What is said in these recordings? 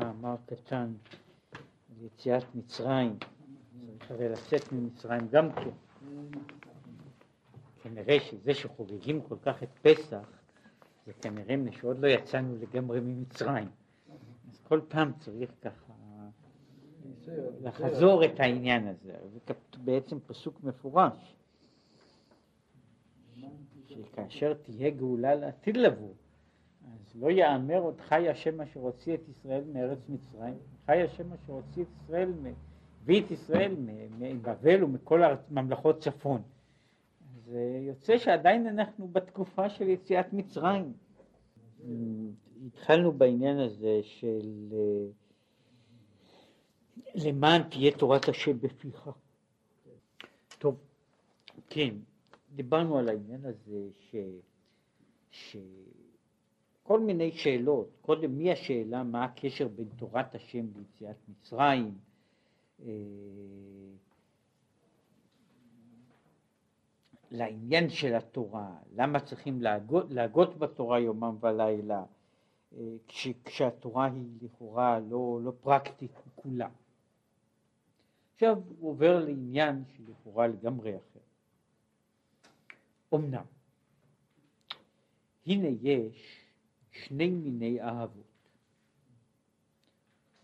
מאמר קטן על יציאת מצרים, צריך הרי לצאת ממצרים גם כן. כנראה שזה שחוגגים כל כך את פסח, זה כנראה שעוד לא יצאנו לגמרי ממצרים. אז כל פעם צריך ככה לחזור את העניין הזה. זה בעצם פסוק מפורש, שכאשר תהיה גאולה לעתיד לבוא, אז לא יאמר עוד חי השם אשר הוציא את ישראל מארץ מצרים, חי השם אשר הוציא את ישראל, הביא את ישראל מבבל ומכל ממלכות צפון. זה יוצא שעדיין אנחנו בתקופה של יציאת מצרים. התחלנו בעניין הזה של למען תהיה תורת השם בפיך. טוב, כן, דיברנו על העניין הזה ש... ש... כל מיני שאלות, קודם מי השאלה? מה הקשר בין תורת השם ליציאת מצרים, אה, לעניין של התורה, למה צריכים להגות, להגות בתורה יומם ולילה, אה, כש, כשהתורה היא לכאורה לא, לא פרקטית כולה. עכשיו הוא עובר לעניין שלכאורה לגמרי אחר. אמנם, הנה יש שני מיני אהבות.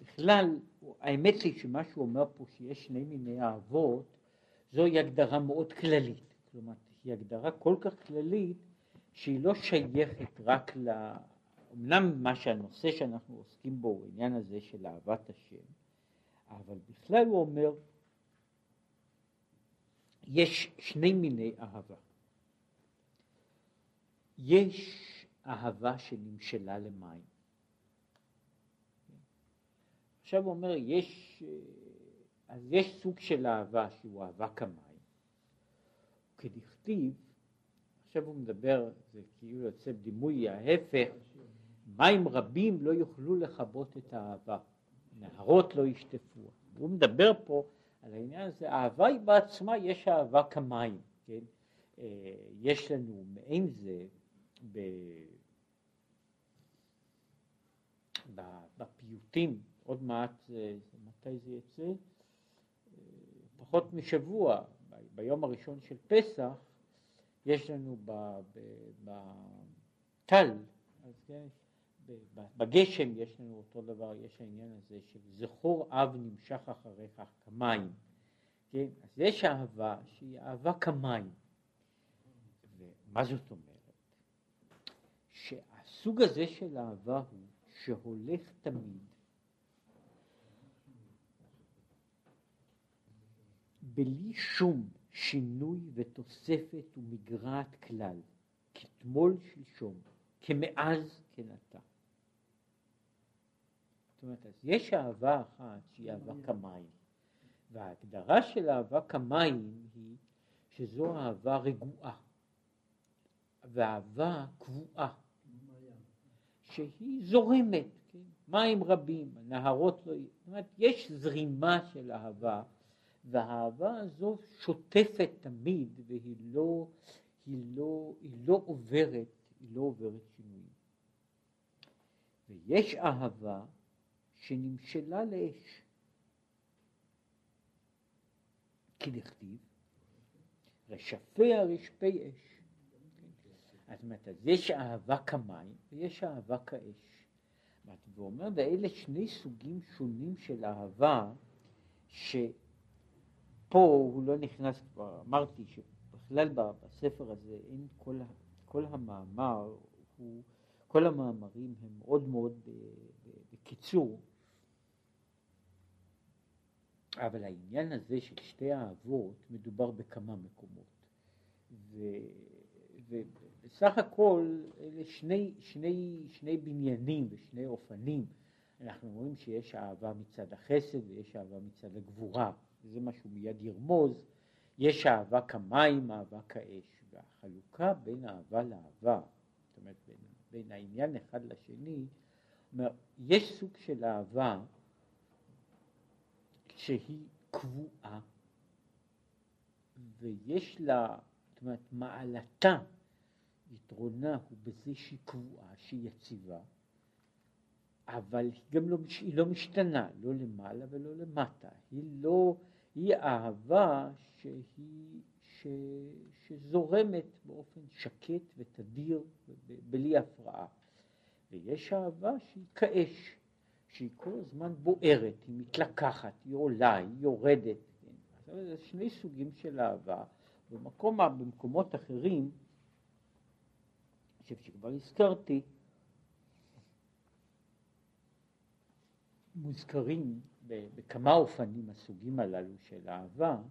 בכלל, האמת היא שמה שהוא אומר פה שיש שני מיני אהבות, זוהי הגדרה מאוד כללית. כלומר, היא הגדרה כל כך כללית שהיא לא שייכת רק ל... אמנם מה שהנושא שאנחנו עוסקים בו הוא העניין הזה של אהבת השם, אבל בכלל הוא אומר, יש שני מיני אהבה. יש אהבה שנמשלה למים. עכשיו הוא אומר, יש, אז יש סוג של אהבה שהוא אהבה כמים, כדכתיב, עכשיו הוא מדבר, זה כאילו יוצא דימוי ההפך, מים רבים לא יוכלו לכבות את האהבה, נהרות לא ישטפו. הוא מדבר פה על העניין הזה, אהבה היא בעצמה, יש אהבה כמים, כן? אה, יש לנו מעין זה ב... בפיוטים, עוד מעט, מתי זה יצא? אה, פחות משבוע, ביום הראשון של פסח, יש לנו בטל, כן, בגשם יש לנו אותו דבר, יש העניין הזה של זכור אב נמשך אחריך כמים, כן? אז יש אהבה שהיא אהבה כמים. ומה זאת אומרת? שהסוג הזה של אהבה הוא שהולך תמיד בלי שום שינוי ותוספת ומגרעת כלל, כתמול שלשום, כמאז כנתה. זאת אומרת, אז יש אהבה אחת שהיא אהבה כמים, וההגדרה של אהבה כמים היא שזו אהבה רגועה, ואהבה קבועה. שהיא זורמת, כן? מים רבים, נהרות לא... זאת אומרת, יש זרימה של אהבה, והאהבה הזו שוטפת תמיד, והיא לא, היא לא, היא לא עוברת, היא לא עוברת שינויים. ויש אהבה שנמשלה לאש. כדכתיב, רשפיה רשפי אש. זאת אומרת, אז יש אהבה כמים ויש אהבה כאש. והוא אומר, ואלה שני סוגים שונים של אהבה, שפה הוא לא נכנס כבר, אמרתי שבכלל בספר הזה אין כל, כל המאמר, הוא, כל המאמרים הם מאוד מאוד בקיצור, אבל העניין הזה של שתי אהבות מדובר בכמה מקומות. ו... בסך הכל אלה שני, שני, שני בניינים ושני אופנים. אנחנו רואים שיש אהבה מצד החסד ויש אהבה מצד הגבורה, וזה מה שהוא מיד ירמוז. יש אהבה כמים, אהבה כאש, והחלוקה בין אהבה לאהבה, זאת אומרת בין, בין העניין אחד לשני, יש סוג של אהבה שהיא קבועה ויש לה, זאת אומרת, מעלתה יתרונה הוא בזה שהיא קבועה, שהיא יציבה, אבל היא גם לא, היא לא משתנה, לא למעלה ולא למטה. היא לא, היא אהבה שהיא, ש, שזורמת באופן שקט ותדיר, בלי הפרעה. ויש אהבה שהיא כאש, שהיא כל הזמן בוערת, היא מתלקחת, היא עולה, היא יורדת. כן? זה שני סוגים של אהבה. במקום, במקומות אחרים, חושב שכבר הזכרתי, מוזכרים בכמה אופנים הסוגים הללו של אהבה,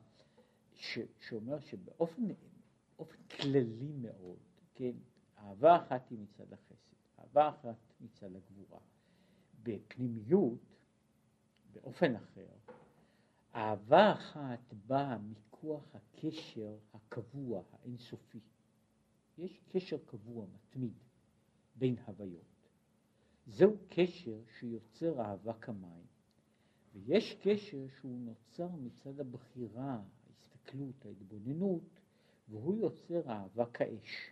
ש, שאומר שבאופן כללי מאוד, כן, אהבה אחת היא מצד החסד, אהבה אחת מצד הגבורה. בפנימיות, באופן אחר, אהבה אחת באה מכוח הקשר הקבוע, האינסופי. יש קשר קבוע, מתמיד, בין הוויות. זהו קשר שיוצר אהבה כמים, ויש קשר שהוא נוצר מצד הבחירה, ההסתכלות, ההתבוננות, והוא יוצר אהבה כאש.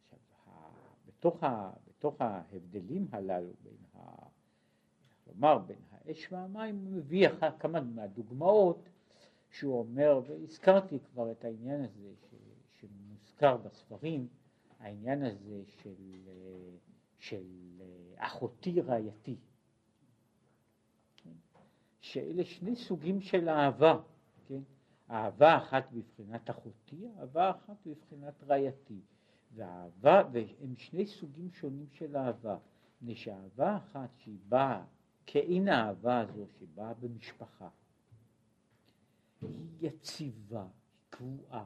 עכשיו, בתוך, ה, בתוך ההבדלים הללו בין, ה, כלומר, בין האש והמים, הוא מביא כמה מהדוגמאות שהוא אומר, והזכרתי כבר את העניין הזה ש, שמוזכר בספרים, העניין הזה של של אה, אחותי רעייתי, שאלה שני סוגים של אהבה, כן? אהבה אחת בבחינת אחותי, אהבה אחת בבחינת רעייתי, ואהבה, והם שני סוגים שונים של אהבה, מפני שאהבה אחת שהיא באה, כאין האהבה הזו שבאה במשפחה, היא יציבה, קבועה,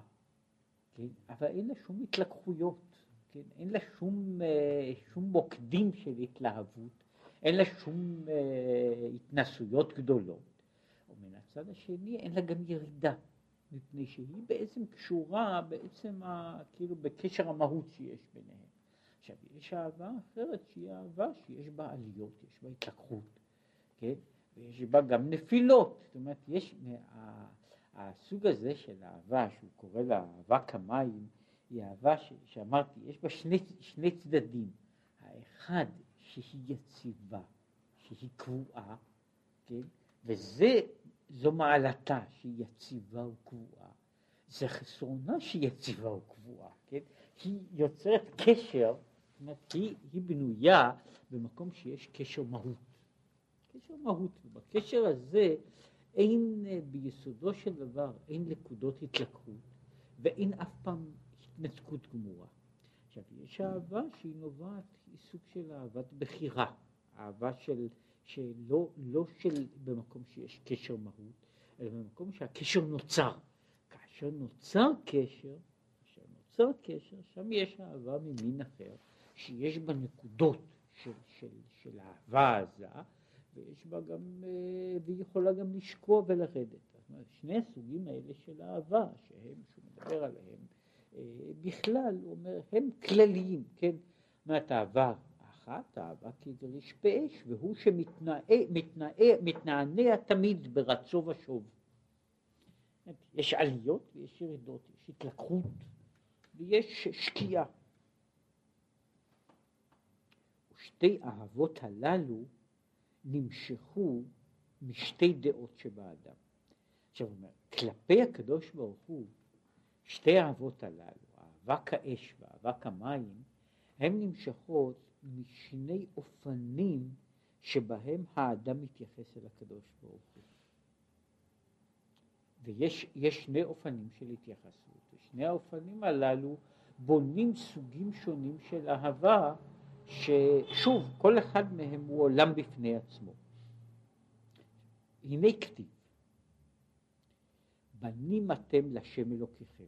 כן? אבל אין לה שום התלקחויות. כן? אין לה שום, אה, שום מוקדים של התלהבות, אין לה שום אה, התנסויות גדולות. ומן הצד השני אין לה גם ירידה, מפני שהיא בעצם קשורה בעצם ה, כאילו בקשר המהות שיש ביניהם. עכשיו יש אהבה אחרת שהיא אהבה שיש בה עליות, יש בה התלקחות, כן? ויש בה גם נפילות, זאת אומרת יש, הסוג הזה של אהבה שהוא קורא לה אהבה כמים היא אהבה ש, שאמרתי, יש בה שני, שני צדדים. האחד שהיא יציבה, שהיא קבועה, כן? וזה, זו מעלתה שהיא יציבה וקבועה. זה חסרונה שהיא יציבה וקבועה, כן? היא יוצרת קשר, זאת אומרת, היא, היא בנויה במקום שיש קשר מהות. קשר מהות, ובקשר הזה אין ביסודו של דבר, אין נקודות התלקחות, ואין אף פעם התנתקות גמורה. עכשיו, יש אהבה שהיא נובעת, היא סוג של אהבת בחירה, אהבה של, שלא לא של במקום שיש קשר מהות, אלא במקום שהקשר נוצר. כאשר נוצר קשר, כאשר נוצר קשר, שם יש אהבה ממין אחר, שיש בה נקודות של, של, של אהבה עזה, ויש בה גם, אה, והיא יכולה גם לשקוע ולרדת. זאת אומרת, שני הסוגים האלה של אהבה, שהם, שהוא מדבר עליהם, בכלל, הוא אומר, הם כלליים, כן? זאת אומרת, אהבה אחת, אהבה כגריש באש, והוא שמתנענע תמיד ברצו ושוב. יש עליות ויש ירידות, יש התלקחות ויש שקיעה. ושתי אהבות הללו נמשכו משתי דעות שבאדם. עכשיו אומר, כלפי הקדוש ברוך הוא שתי האהבות הללו, אהבה כאש ואהבה כמים, הן נמשכות משני אופנים שבהם האדם מתייחס אל הקדוש ברוך הוא. ויש שני אופנים של התייחסות, ושני האופנים הללו בונים סוגים שונים של אהבה, ששוב, כל אחד מהם הוא עולם בפני עצמו. הנה כתיב, בנים אתם לשם אלוקיכם.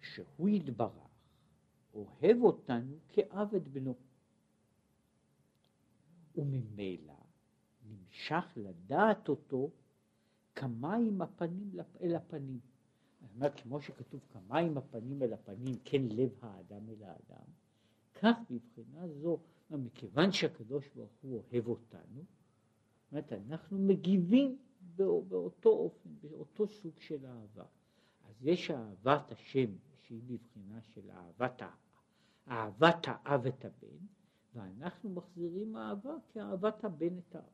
שהוא יתברך, אוהב אותנו כאב את בנו. וממילא נמשך לדעת אותו כמים הפנים אל הפנים. זאת אומרת, כמו שכתוב כמים הפנים אל הפנים, כן לב האדם אל האדם, כך מבחינה זו, מכיוון שהקדוש ברוך הוא אוהב אותנו, אומרת, אנחנו מגיבים באותו אופן, באותו סוג של אהבה. אז יש אהבת השם שהיא בבחינה של אהבת אהבת האב את הבן, ואנחנו מחזירים אהבה כאהבת הבן את האב.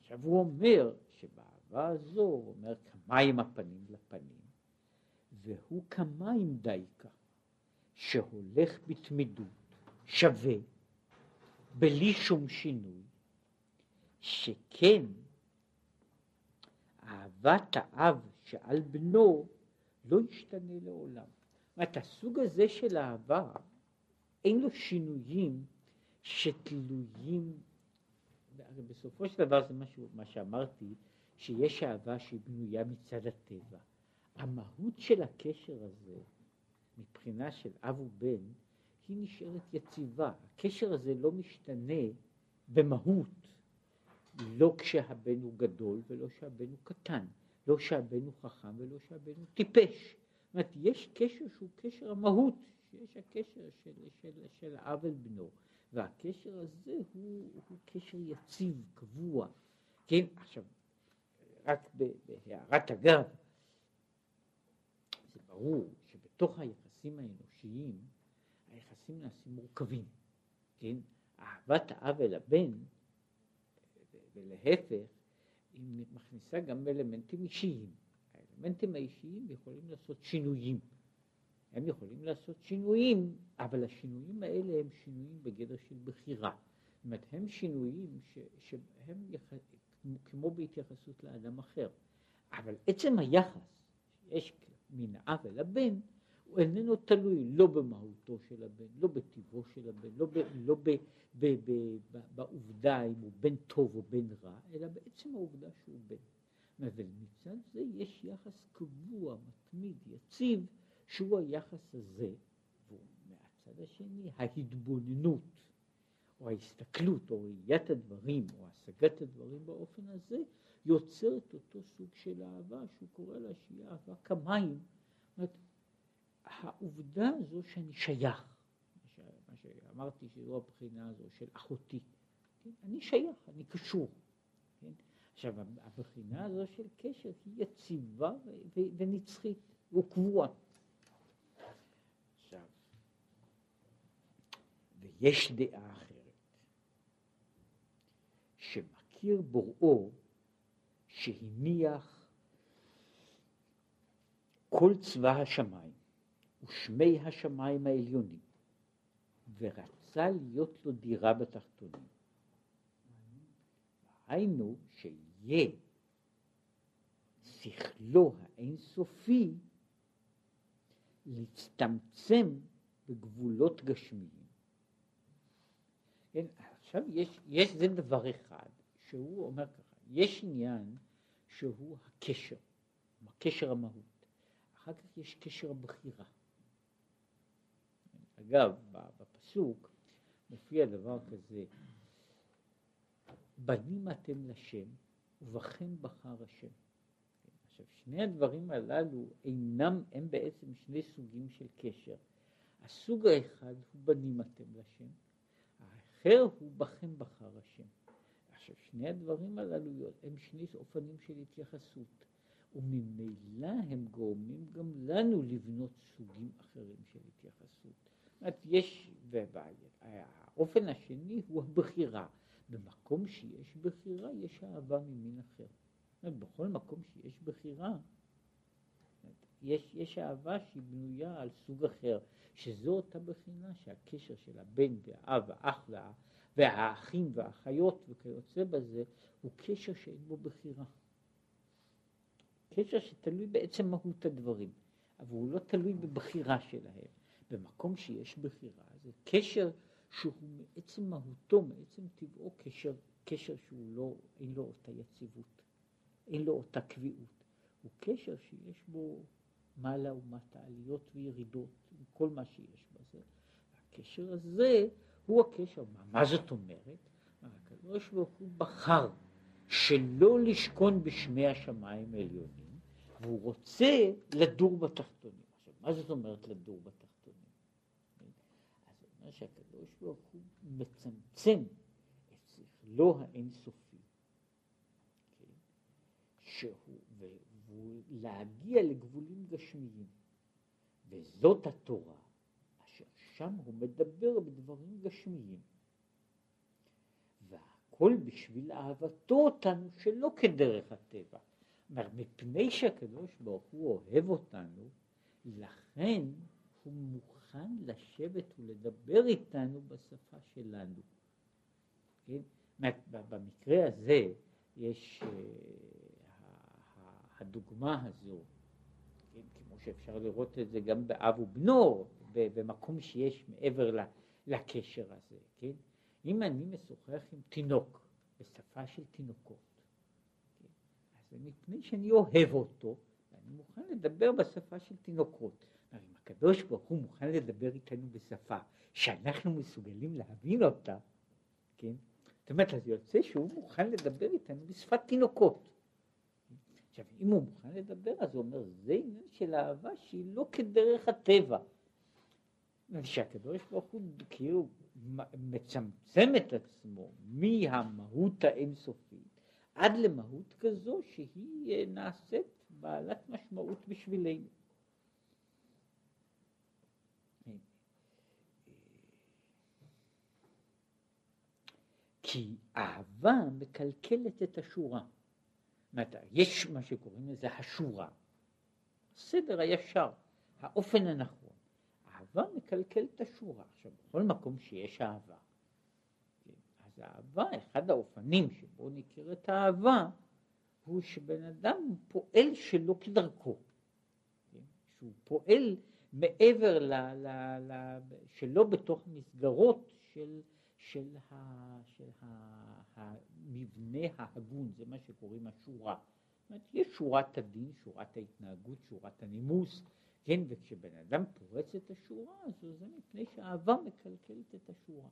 עכשיו הוא אומר שבאהבה הזו, הוא אומר כמים הפנים לפנים, והוא כמים דייקה, שהולך בתמידות, שווה, בלי שום שינוי, שכן אהבת האב שעל בנו לא ישתנה לעולם. זאת הסוג הזה של אהבה, אין לו שינויים שתלויים, הרי בסופו של דבר זה משהו, מה שאמרתי, שיש אהבה שהיא בנויה מצד הטבע. המהות של הקשר הזה, מבחינה של אב ובן, היא נשארת יציבה. הקשר הזה לא משתנה במהות, לא כשהבן הוא גדול ולא כשהבן הוא קטן, לא כשהבן הוא חכם ולא כשהבן הוא טיפש. זאת אומרת, יש קשר שהוא קשר המהות, שיש הקשר של, של, של האב אל בנו, והקשר הזה הוא, הוא קשר יציב, קבוע. כן, עכשיו, רק בהערת אגב, זה ברור שבתוך היחסים האנושיים, היחסים נעשים מורכבים, כן? אהבת האב אל הבן, ולהפך, היא מכניסה גם אלמנטים אישיים. האלמנטים האישיים יכולים לעשות שינויים. הם יכולים לעשות שינויים, אבל השינויים האלה הם שינויים בגדר של בחירה. זאת אומרת, הם שינויים ש, שהם יח... כמו בהתייחסות לאדם אחר. אבל עצם היחס שיש מן האב אל הבן, הוא איננו תלוי לא במהותו של הבן, לא בטיבו של הבן, לא, ב, לא ב, ב, ב, ב, בעובדה אם הוא בן טוב או בן רע, אלא בעצם העובדה שהוא בן. ומצד זה יש יחס קבוע, מתמיד, יציב, שהוא היחס הזה, ומהצד השני ההתבוננות, או ההסתכלות, או ראיית הדברים, או השגת הדברים באופן הזה, יוצרת אותו סוג של אהבה, שהוא קורא לה שהיא אהבה כמים. זאת אומרת, העובדה הזו שאני שייך, מה שאמרתי שזו הבחינה הזו של אחותי, כן? אני שייך, אני קשור. כן? עכשיו, הבחינה הזו של קשר היא יציבה ונצחית, וקבועה. עכשיו, ויש דעה אחרת, שמכיר בוראו שהניח כל צבא השמיים ושמי השמיים העליונים, ורצה להיות לו דירה בתחתונים. היינו שיהיה שכלו האינסופי להצטמצם בגבולות גשמיים. כן, עכשיו יש, יש זה דבר אחד שהוא אומר ככה, יש עניין שהוא הקשר, הקשר המהות, אחר כך יש קשר הבחירה. אגב, בפסוק מופיע דבר כזה, בנים אתם לשם ובכם בחר השם. עכשיו, שני הדברים הללו אינם, הם בעצם שני סוגים של קשר. הסוג האחד הוא בנים אתם לשם, האחר הוא בכם בחר השם. עכשיו, שני הדברים הללו הם שני אופנים של התייחסות, וממילא הם גורמים גם לנו לבנות סוגים אחרים של התייחסות. אומרת, יש, והאופן השני הוא הבחירה. במקום שיש בחירה יש אהבה ממין אחר. אומרת, בכל מקום שיש בחירה, יש, יש אהבה שהיא בנויה על סוג אחר, שזו אותה בחינה שהקשר של הבן והאב והאח וה, והאחים והאחיות וכיוצא בזה הוא קשר שאין בו בחירה. קשר שתלוי בעצם מהות הדברים, אבל הוא לא תלוי בבחירה שלהם. במקום שיש בחירה, זה קשר שהוא מעצם מהותו, מעצם טבעו, קשר, קשר שהוא לא, אין לו אותה יציבות, אין לו אותה קביעות. הוא קשר שיש בו מעלה ומטה, עליות וירידות, עם כל מה שיש בזה. הקשר הזה הוא הקשר, מה, מה זאת אומרת? הקדוש ברוך הוא בחר שלא לשכון בשמי השמיים העליונים, והוא רוצה לדור בתחתונים. עכשיו, מה זאת אומרת לדור בתחתונים? אומר שהקדוש ברוך הוא מצמצם את שכלו האינסופי, כן? שהוא, להגיע לגבולים גשמיים, וזאת התורה אשר שם הוא מדבר בדברים גשמיים. והכל בשביל אהבתו אותנו שלא כדרך הטבע. אומר, מפני שהקדוש ברוך הוא אוהב אותנו, לכן הוא מוכן לשבת ולדבר איתנו בשפה שלנו. כן? במקרה הזה יש uh, הדוגמה הזו, כן? כמו שאפשר לראות את זה גם באב ובנו, במקום שיש מעבר לקשר הזה, כן? אם אני משוחח עם תינוק בשפה של תינוקות, כן? אז מפני שאני אוהב אותו, ואני מוכן לדבר בשפה של תינוקות. אם הקדוש ברוך הוא מוכן לדבר איתנו בשפה שאנחנו מסוגלים להבין אותה, כן? זאת אומרת, אז יוצא שהוא מוכן לדבר איתנו בשפת תינוקות. עכשיו, אם הוא מוכן לדבר, אז הוא אומר, זה עניין של אהבה שהיא לא כדרך הטבע. שהקדוש ברוך הוא כאילו מצמצם את עצמו מהמהות האינסופית עד למהות כזו שהיא אה, נעשית בעלת משמעות בשבילנו. כי אהבה מקלקלת את השורה. יש מה שקוראים לזה השורה, הסדר הישר, האופן הנכון. אהבה מקלקל את השורה. עכשיו, בכל מקום שיש אהבה, אז האהבה, אחד האופנים שבו נקראת האהבה, הוא שבן אדם פועל שלא כדרכו, שהוא פועל מעבר ל... ל, ל שלא בתוך מסגרות של, של, ה, של ה, המבנה ההגון, זה מה שקוראים השורה. זאת אומרת, יש שורת הדין, שורת ההתנהגות, שורת הנימוס, כן, וכשבן אדם פורץ את השורה הזו, זה מפני שהאהבה מקלקלת את השורה.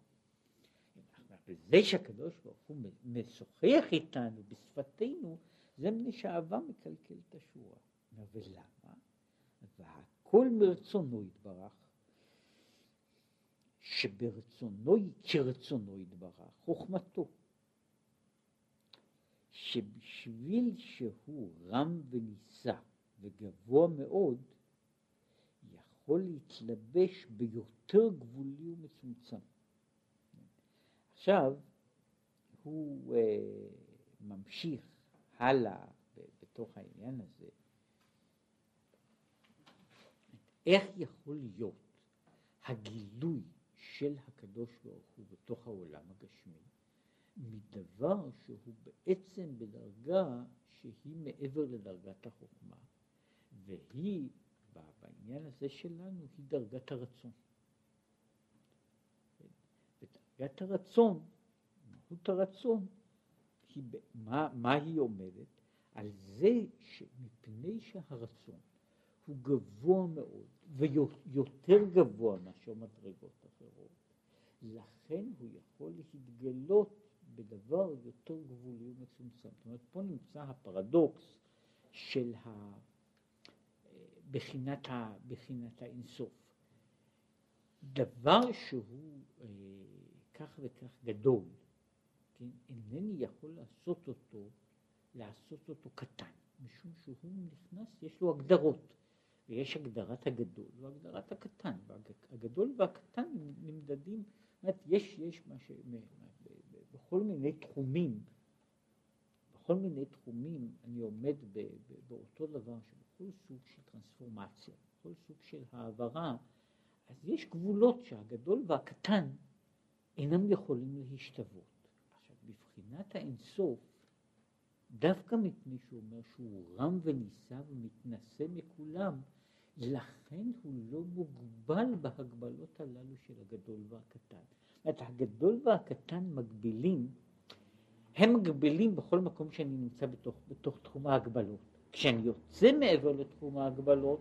וזה שהקדוש ברוך הוא משוחח איתנו בשפתנו, זה מפני שהאהבה מקלקלת את השורה. ולמה? והכל מרצונו יתברך, שברצונו, כרצונו יתברך, חוכמתו. שבשביל שהוא רם ונישא וגבוה מאוד, יכול להתלבש ביותר גבולי ומצומצם. עכשיו, הוא uh, ממשיך הלאה בתוך העניין הזה. איך יכול להיות הגילוי של הקדוש ברוך הוא בתוך העולם הגשמי מדבר שהוא בעצם בדרגה שהיא מעבר לדרגת החוכמה והיא בעניין הזה שלנו היא דרגת הרצון. ודרגת הרצון, מהות הרצון, היא, מה, מה היא עומדת? על זה שמפני שהרצון הוא גבוה מאוד ויותר גבוה מאשר מדרגות אחרות, לכן הוא יכול להתגלות בדבר יותר גבולי ומצומצם. זאת אומרת, פה נמצא הפרדוקס של ה... בחינת, ה, בחינת האינסוף. דבר שהוא אה, כך וכך גדול, כן, אינני יכול לעשות אותו, לעשות אותו קטן, משום שהוא נכנס, יש לו הגדרות, ויש הגדרת הגדול והגדרת הקטן, והגדול והקטן נמדדים, זאת אומרת, יש, יש מה ש... בכל מיני תחומים, בכל מיני תחומים אני עומד ב, ב, באותו דבר, כל סוג של טרנספורמציה, כל סוג של העברה, אז יש גבולות שהגדול והקטן אינם יכולים להשתוות. עכשיו, בבחינת האינסוף, דווקא מפני שהוא אומר שהוא רם ונישא ומתנשא מכולם, לכן הוא לא מוגבל בהגבלות הללו של הגדול והקטן. אומרת, הגדול והקטן מגבילים, הם מגבילים בכל מקום שאני נמצא בתוך, בתוך תחום ההגבלות. כשאני יוצא מעבר לתחום ההגבלות,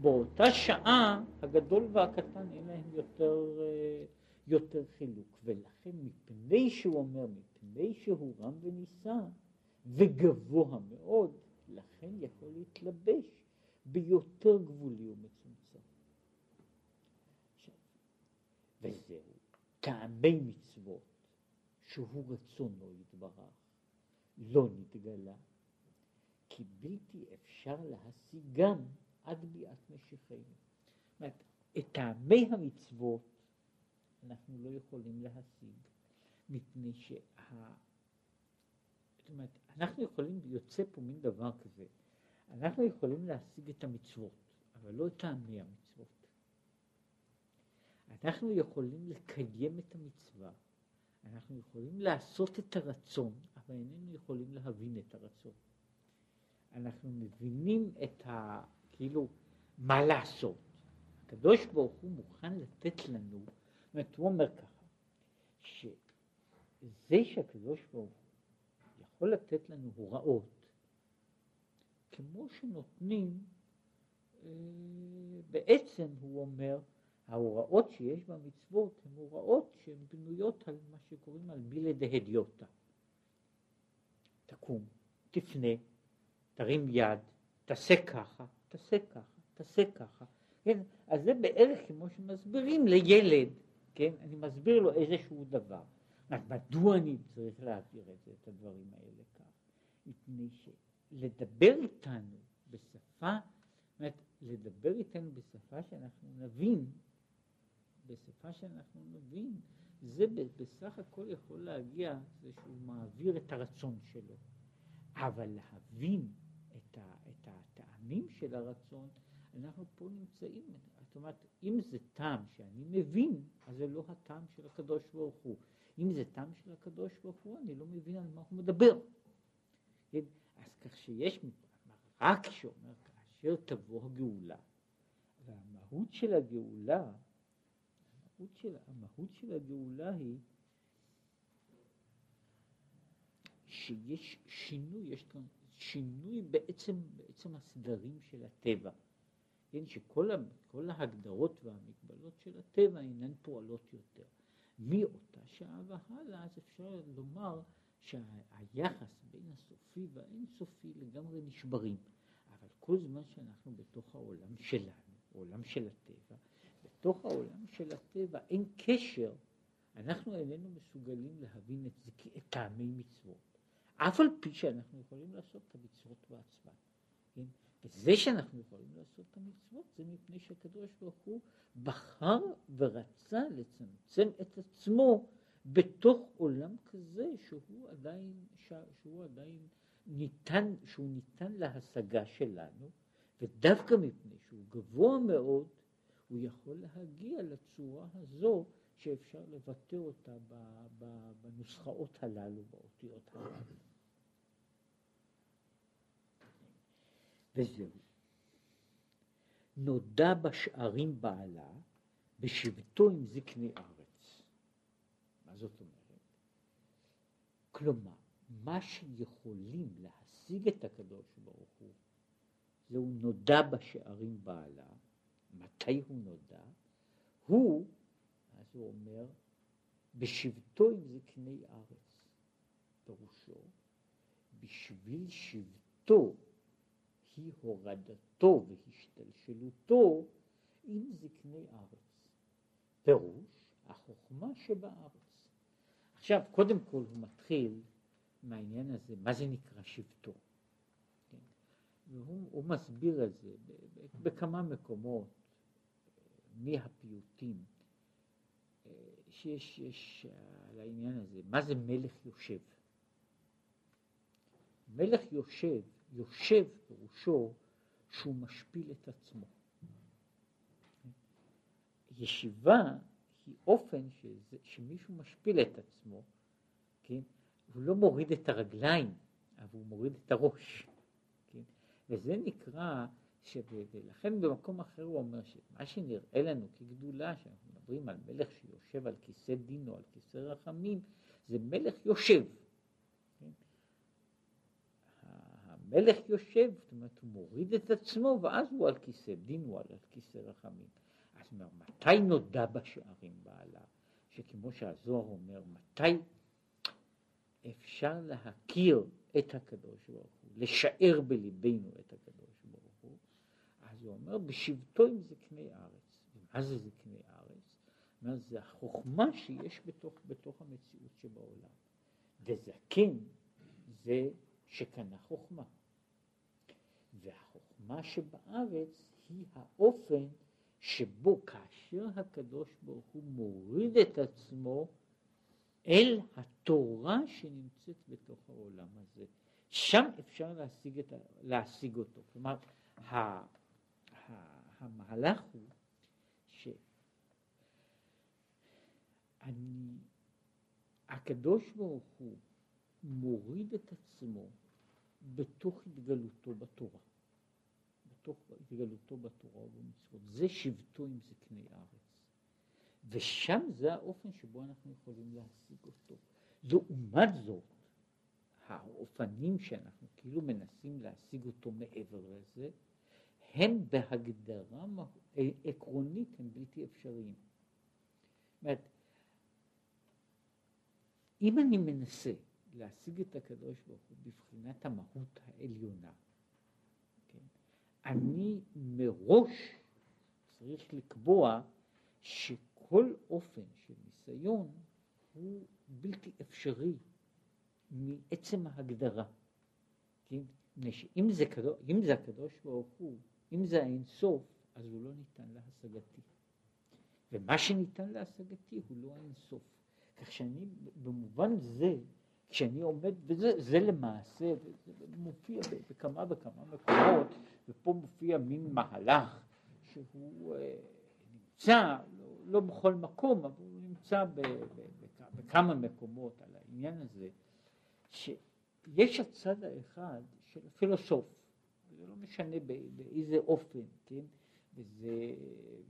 באותה שעה הגדול והקטן אין להם יותר, אה, יותר חילוק. ולכן מפני שהוא אומר, מפני שהוא רם ונישא וגבוה מאוד, לכן יכול להתלבש ביותר גבולי ומצומצם. וזהו, טעמי מצוות, שהוא רצונו יתברך, לא נתגלה. כי בלתי אפשר להשיגם עד ביאת משיחנו. זאת אומרת, את טעמי המצוות אנחנו לא יכולים להשיג, מפני שה... זאת אומרת, אנחנו יכולים, יוצא פה מין דבר כזה, אנחנו יכולים להשיג את המצוות, אבל לא את טעמי המצוות. אנחנו יכולים לקיים את המצווה, אנחנו יכולים לעשות את הרצון, אבל איננו יכולים להבין את הרצון. אנחנו מבינים את ה... כאילו, מה לעשות. הקדוש ברוך הוא מוכן לתת לנו, זאת אומרת, הוא אומר ככה, שזה שהקדוש ברוך הוא יכול לתת לנו הוראות, כמו שנותנים, אה, בעצם הוא אומר, ההוראות שיש במצוות הן הוראות שהן בנויות על מה שקוראים על מילה דהדיוטה. תקום, תפנה, תרים יד, תעשה ככה, תעשה ככה, תעשה ככה. כן? אז זה בערך כמו שמסבירים לילד, כן? אני מסביר לו איזשהו דבר. מדוע אני צריך להעביר את הדברים האלה כך? מפני שלדבר איתנו בשפה, זאת אומרת, לדבר איתנו בשפה שאנחנו נבין, בשפה שאנחנו נבין, זה בסך הכל יכול להגיע, זה שהוא מעביר את הרצון שלו. אבל להבין את, ה, את הטעמים של הרצון, אנחנו פה נמצאים, זאת אומרת, אם זה טעם שאני מבין, אז זה לא הטעם של הקדוש ברוך הוא. אם זה טעם של הקדוש ברוך הוא, אני לא מבין על מה הוא מדבר. כך שיש רק שאומר, כאשר תבוא הגאולה, והמהות של הגאולה, המהות של, המהות של הגאולה היא שיש שינוי, יש כאן שינוי בעצם, בעצם הסדרים של הטבע. כן, שכל ההגדרות והמגבלות של הטבע אינן פועלות יותר. מאותה שעה והלאה, אז אפשר לומר שהיחס בין הסופי והאינסופי לגמרי נשברים. אבל כל זמן שאנחנו בתוך העולם שלנו, עולם של הטבע, בתוך העולם של הטבע אין קשר, אנחנו איננו מסוגלים להבין את זה כטעמי מצוות. אף על פי שאנחנו יכולים לעשות את המצוות בעצמן. כן? וזה שאנחנו יכולים לעשות את המצוות זה מפני שהקדוש ברוך הוא בחר ורצה לצמצם את עצמו בתוך עולם כזה שהוא עדיין, שהוא עדיין ניתן, שהוא ניתן להשגה שלנו, ודווקא מפני שהוא גבוה מאוד, הוא יכול להגיע לצורה הזו שאפשר לבטא אותה בנוסחאות הללו, באותיות הללו. וזהו. נודע בשערים בעלה בשבטו עם זקני ארץ. זאת אומרת? כלומר, מה שיכולים להשיג את הקדוש ברוך הוא, זהו נודע בשערים בעלה. מתי הוא נודע? הוא, אז הוא אומר, בשבטו עם זקני ארץ. פירושו, בשביל שבטו היא הורדתו והשתלשלותו עם זקני ארץ. פירוש, החוכמה שבארץ. עכשיו, קודם כל הוא מתחיל מהעניין הזה, מה זה נקרא שבטו. כן? והוא מסביר את זה בכמה מקומות מהפיוטים שיש יש על העניין הזה, מה זה מלך יושב. מלך יושב יושב פירושו שהוא משפיל את עצמו. ישיבה היא אופן שזה, שמישהו משפיל את עצמו, כן? הוא לא מוריד את הרגליים, אבל הוא מוריד את הראש, כן? וזה נקרא. ולכן במקום אחר הוא אומר שמה שנראה לנו כגדולה, שאנחנו מדברים על מלך שיושב על כיסא דין או על כיסא רחמים, זה מלך יושב. המלך יושב, זאת אומרת, הוא מוריד את עצמו, ואז הוא על כיסא דין, הוא על כיסא רחמים. אז אומר, מתי נודע בשערים בעלה? שכמו שהזוהר אומר, מתי אפשר להכיר את הקדוש ברוך הוא, לשער בליבנו את הקדוש ברוך הוא, אז הוא אומר, בשבתו עם זקני ארץ. ומה זה זקני ארץ? אומר, זה החוכמה שיש בתוך, בתוך המציאות שבעולם. וזקן זה שקנה חוכמה. והחוכמה שבארץ היא האופן שבו כאשר הקדוש ברוך הוא מוריד את עצמו אל התורה שנמצאת בתוך העולם הזה. שם אפשר להשיג, את, להשיג אותו. כלומר, ה, ה, המהלך הוא שאני, הקדוש ברוך הוא מוריד את עצמו בתוך התגלותו בתורה. בתוך התגלותו בתורה ובמצוות. זה שבטו עם זקני ארץ. ושם זה האופן שבו אנחנו יכולים להשיג אותו. לעומת זאת, האופנים שאנחנו כאילו מנסים להשיג אותו מעבר לזה, הם בהגדרה עקרונית הם בלתי אפשריים. זאת אומרת, אם אני מנסה להשיג את הקדוש ברוך הוא בבחינת המהות העליונה, אני מראש צריך לקבוע שכל אופן של ניסיון הוא בלתי אפשרי מעצם ההגדרה. כן? אם זה, אם זה הקדוש ברוך הוא, אם זה האינסוף, אז הוא לא ניתן להשגתי. ומה שניתן להשגתי הוא לא האינסוף. כך שאני במובן זה, כשאני עומד, וזה למעשה, זה מופיע בכמה וכמה מקומות, ופה מופיע מין מהלך שהוא אה, נמצא, לא, לא בכל מקום, אבל הוא נמצא ב, ב, בכמה מקומות על העניין הזה, שיש הצד האחד של הפילוסוף, זה לא משנה באיזה אופן, כן? וזה,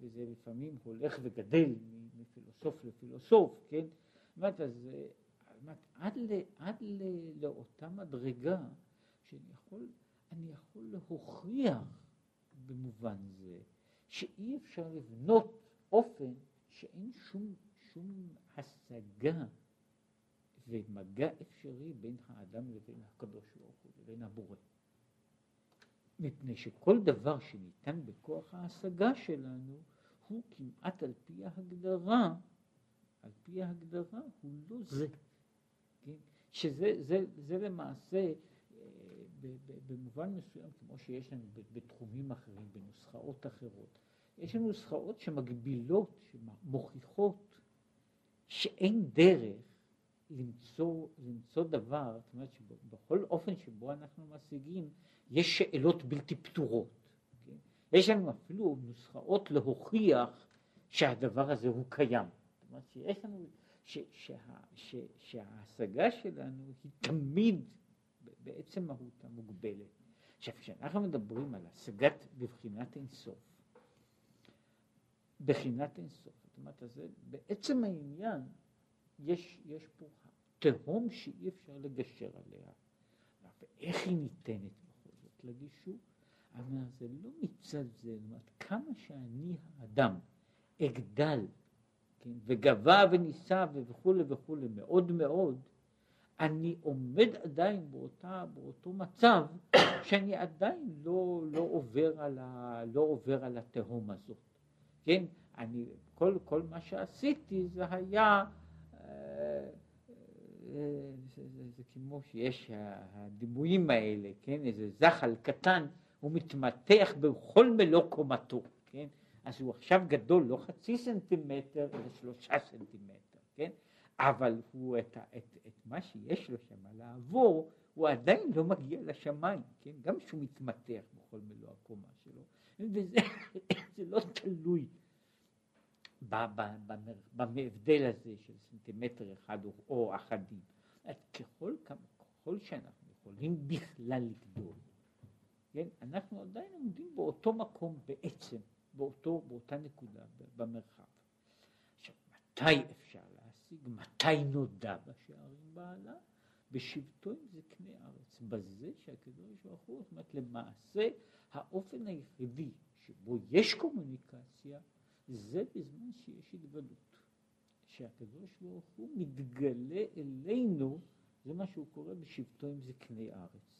וזה לפעמים הולך וגדל מפילוסוף לפילוסוף, כן? אומרת, אז עד, ל, עד ל, לאותה מדרגה שאני יכול, אני יכול להוכיח במובן זה שאי אפשר לבנות אופן שאין שום, שום השגה ומגע אפשרי בין האדם לבין הקדוש ברוך הוא, לבין הבורא. מפני שכל דבר שניתן בכוח ההשגה שלנו הוא כמעט על פי ההגדרה על פי ההגדרה הוא לא זה? שזה זה, זה למעשה אה, במובן מסוים כמו שיש לנו בתחומים אחרים, בנוסחאות אחרות, יש לנו נוסחאות שמגבילות, שמוכיחות שאין דרך למצוא, למצוא דבר, זאת אומרת שבכל אופן שבו אנחנו משיגים יש שאלות בלתי פתורות. כן? יש לנו אפילו נוסחאות להוכיח שהדבר הזה הוא קיים. אומרת שיש לנו, ש, שה, ש, שההשגה שלנו היא תמיד בעצם מהותה מוגבלת. עכשיו כשאנחנו מדברים על השגת בבחינת אינסוף, בחינת אינסוף, זאת אומרת, אז בעצם העניין יש, יש פה תהום שאי אפשר לגשר עליה. ואיך היא ניתנת בכל זאת לגישור? אבל זה לא מצד זה, זאת אומרת, כמה שאני האדם אגדל כן, וגבה וניסה וכולי וכולי מאוד מאוד, אני עומד עדיין באותה, באותו מצב שאני עדיין לא, לא, עובר על ה, לא עובר על התהום הזאת. כן, אני, כל, כל מה שעשיתי זה היה, אה, אה, זה, זה, זה כמו שיש הדימויים האלה, כן, איזה זחל קטן, הוא מתמתח בכל מלוא קומתו, כן, אז הוא עכשיו גדול לא חצי סנטימטר אלא שלושה סנטימטר, כן? אבל הוא את, את, את מה שיש לו שם לעבור, הוא עדיין לא מגיע לשמיים, כן? גם כשהוא מתמתח בכל מלוא הקומה שלו, וזה לא תלוי בהבדל הזה של סנטימטר אחד או, או אחדים. ככל, ככל שאנחנו יכולים בכלל לגדול, כן? אנחנו עדיין עומדים באותו מקום בעצם. באותו, באותה נקודה במרחב. עכשיו, מתי אפשר להשיג? מתי נודע בשערים בעלה? בשבטו עם זקני ארץ, בזה שהקדוש ברוך הוא, זאת אומרת למעשה האופן היחידי שבו יש קומוניקציה זה בזמן שיש התגלות. שהקדוש ברוך הוא מתגלה אלינו, זה מה שהוא קורא בשבטו עם זקני ארץ.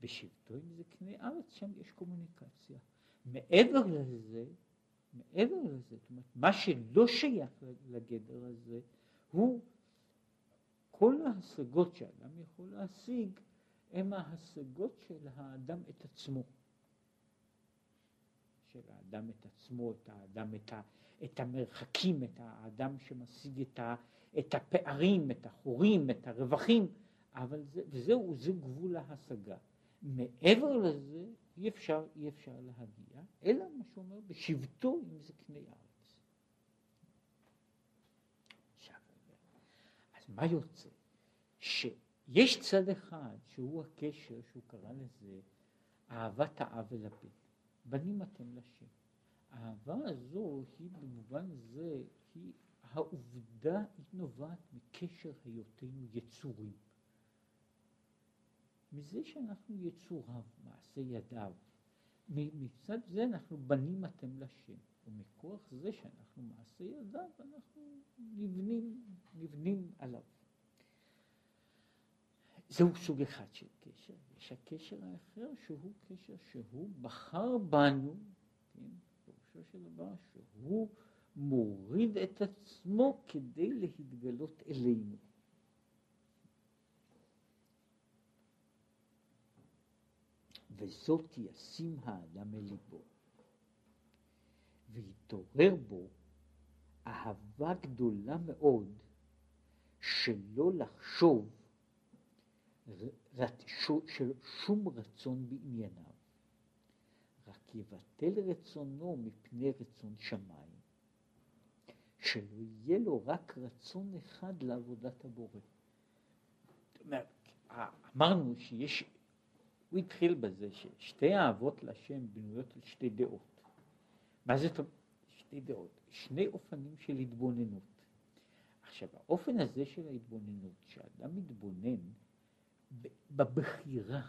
בשבטו עם זקני ארץ שם יש קומוניקציה. מעבר לזה, מעבר לזה, זאת אומרת, מה שלא שייך לגדר הזה הוא כל ההשגות שאדם יכול להשיג הם ההשגות של האדם את עצמו. של האדם את עצמו, את האדם, את, ה, את המרחקים, את האדם שמשיג את, ה, את הפערים, את החורים, את הרווחים, אבל זה, וזהו, זה גבול ההשגה. מעבר לזה אי אפשר, אי אפשר להגיע, אלא מה שאומר בשבטו עם זקני הארץ. עכשיו, אז מה יוצא? שיש צד אחד שהוא הקשר שהוא קרא לזה אהבת האב אל הבן. בנים אתם לשם. האהבה הזו היא במובן זה, היא העובדה, היא נובעת מקשר היותנו יצורים. מזה שאנחנו יצוריו, מעשה ידיו. מצד זה אנחנו בנים אתם לשם, ומכוח זה שאנחנו מעשה ידיו, אנחנו נבנים, נבנים עליו. זהו סוג אחד של קשר. יש הקשר האחר שהוא קשר שהוא בחר בנו, כן, פירושו של דבר שהוא מוריד את עצמו כדי להתגלות אלינו. וזאת ישים האדם אל ליבו. והתעורר בו אהבה גדולה מאוד שלא לחשוב של שום רצון בענייניו, רק יבטל רצונו מפני רצון שמיים, שלא יהיה לו רק רצון אחד לעבודת הבורא. אמרנו שיש הוא התחיל בזה ששתי אהבות להשם בנויות על שתי דעות. מה זה שתי דעות? שני אופנים של התבוננות. עכשיו, האופן הזה של ההתבוננות, שאדם מתבונן בבחירה,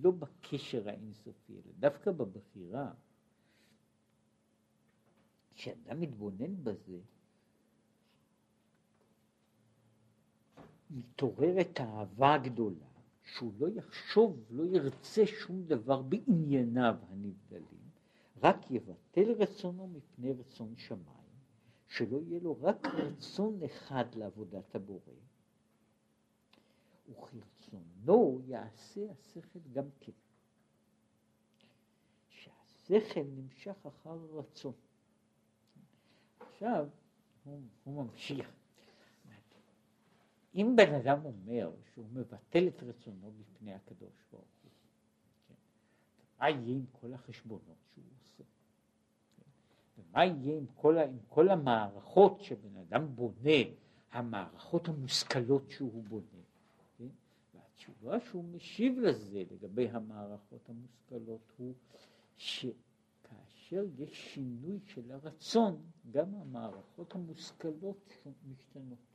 לא בקשר האינסופי, אלא דווקא בבחירה, כשאדם מתבונן בזה, מתעוררת האהבה הגדולה שהוא לא יחשוב, לא ירצה שום דבר בענייניו הנבדלים, רק יבטל רצונו מפני רצון שמיים, שלא יהיה לו רק רצון אחד לעבודת הבורא, וכרצונו יעשה השכל גם כן. שהשכל נמשך אחר הרצון. עכשיו, הוא, הוא ממשיך. אם בן אדם אומר שהוא מבטל את רצונו בפני הקדוש ברוך הוא, כן, מה יהיה עם כל החשבונות שהוא עושה? כן, ומה יהיה עם כל, עם כל המערכות שבן אדם בונה, המערכות המושכלות שהוא בונה? כן? והתשובה שהוא משיב לזה לגבי המערכות המושכלות הוא שכאשר יש שינוי של הרצון, גם המערכות המושכלות משתנות.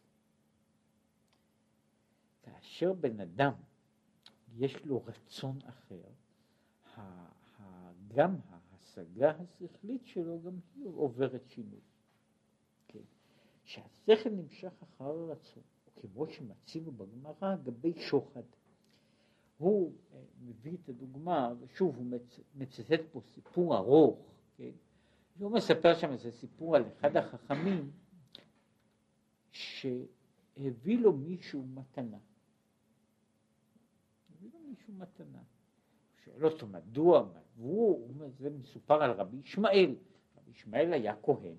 כאשר בן אדם יש לו רצון אחר, גם ההשגה השכלית שלו גם היא עוברת שינוי. כן. שהשכל נמשך אחר הרצון, כמו שמצינו בגמרא לגבי שוחד. הוא אה, מביא את הדוגמה, ושוב הוא מצטט פה סיפור ארוך, כן? והוא מספר שם איזה סיפור על אחד החכמים שהביא לו מישהו מתנה. מישהו מתנה. הוא שואל אותו מדוע, והוא, זה מסופר על רבי ישמעאל, רבי ישמעאל היה כהן,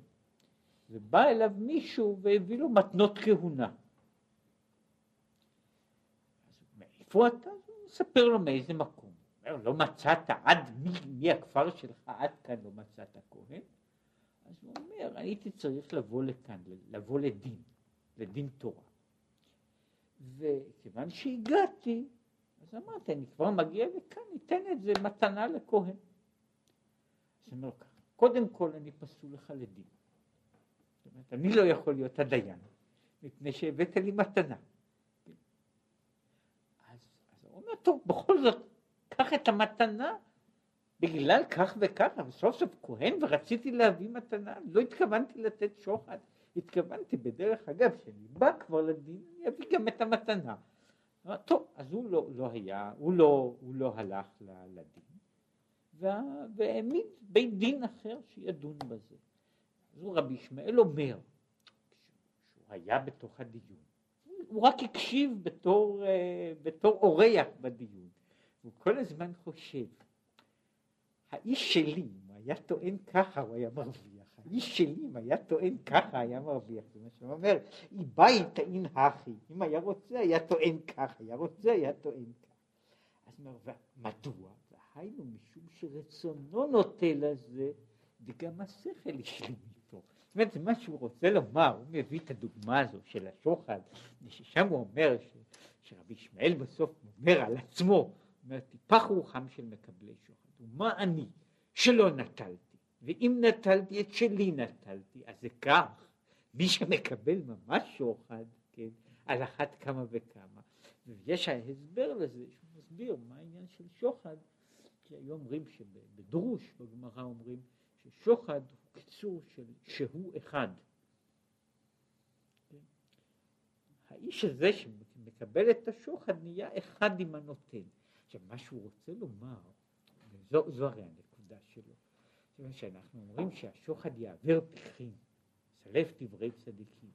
ובא אליו מישהו והביא לו מתנות כהונה. מאיפה אתה? הוא מספר לו מאיזה מקום. אומר, לא מצאת עד מי, מי הכפר שלך, עד כאן לא מצאת כהן? אז הוא אומר, הייתי צריך לבוא לכאן, לבוא לדין, לדין תורה. וכיוון שהגעתי, אמרתי, אני כבר מגיע לכאן, ניתן את זה מתנה לכהן. אז הוא אומר ככה, קודם כל אני פסול לך לדין. זאת אומרת, אני לא יכול להיות הדיין, מפני שהבאת לי מתנה. אז, אז הוא אומר, טוב, בכל זאת, קח את המתנה, בגלל כך וכך, אבל סוף סוף כהן ורציתי להביא מתנה, לא התכוונתי לתת שוחד, התכוונתי בדרך אגב, כשאני בא כבר לדין, אני אביא גם את המתנה. טוב, אז הוא לא, לא היה, הוא לא, הוא לא הלך לדין, והעמיד בית דין אחר שידון בזה. אז הוא רבי ישמעאל אומר, כשהוא היה בתוך הדיון, הוא רק הקשיב בתור, אה, בתור אורח בדיון, הוא כל הזמן חושב, האיש שלי, אם הוא היה טוען ככה, הוא היה מרוויח. האיש שלי, אם היה טוען ככה, היה מרוויח. זה מה שהוא אומר, אי באי טעין הכי. אם היה רוצה, היה טוען ככה, היה רוצה, היה טוען ככה. אז הוא מדוע? היינו משום שרצונו נוטה לזה, וגם השכל השלים איתו. זאת אומרת, זה מה שהוא רוצה לומר, הוא מביא את הדוגמה הזו של השוחד, ששם הוא אומר, ש, שרבי ישמעאל בסוף אומר על עצמו, אומר, טיפח רוחם של מקבלי שוחד, ומה אני שלא נטלתי, ואם נטלתי את שלי נטלתי, אז זה כך, מי שמקבל ממש שוחד, כן, על אחת כמה וכמה. ויש ההסבר לזה, שהוא מסביר מה העניין של שוחד, כי היו אומרים שבדרוש, בגמרא אומרים, ששוחד הוא קיצור של שהוא אחד. כן? האיש הזה שמקבל את השוחד נהיה אחד עם הנותן. עכשיו מה שהוא רוצה לומר, וזו זו הרי הנקודה אומרת שאנחנו אומרים שהשוחד יעבר פחים, סלף דברי צדיקים.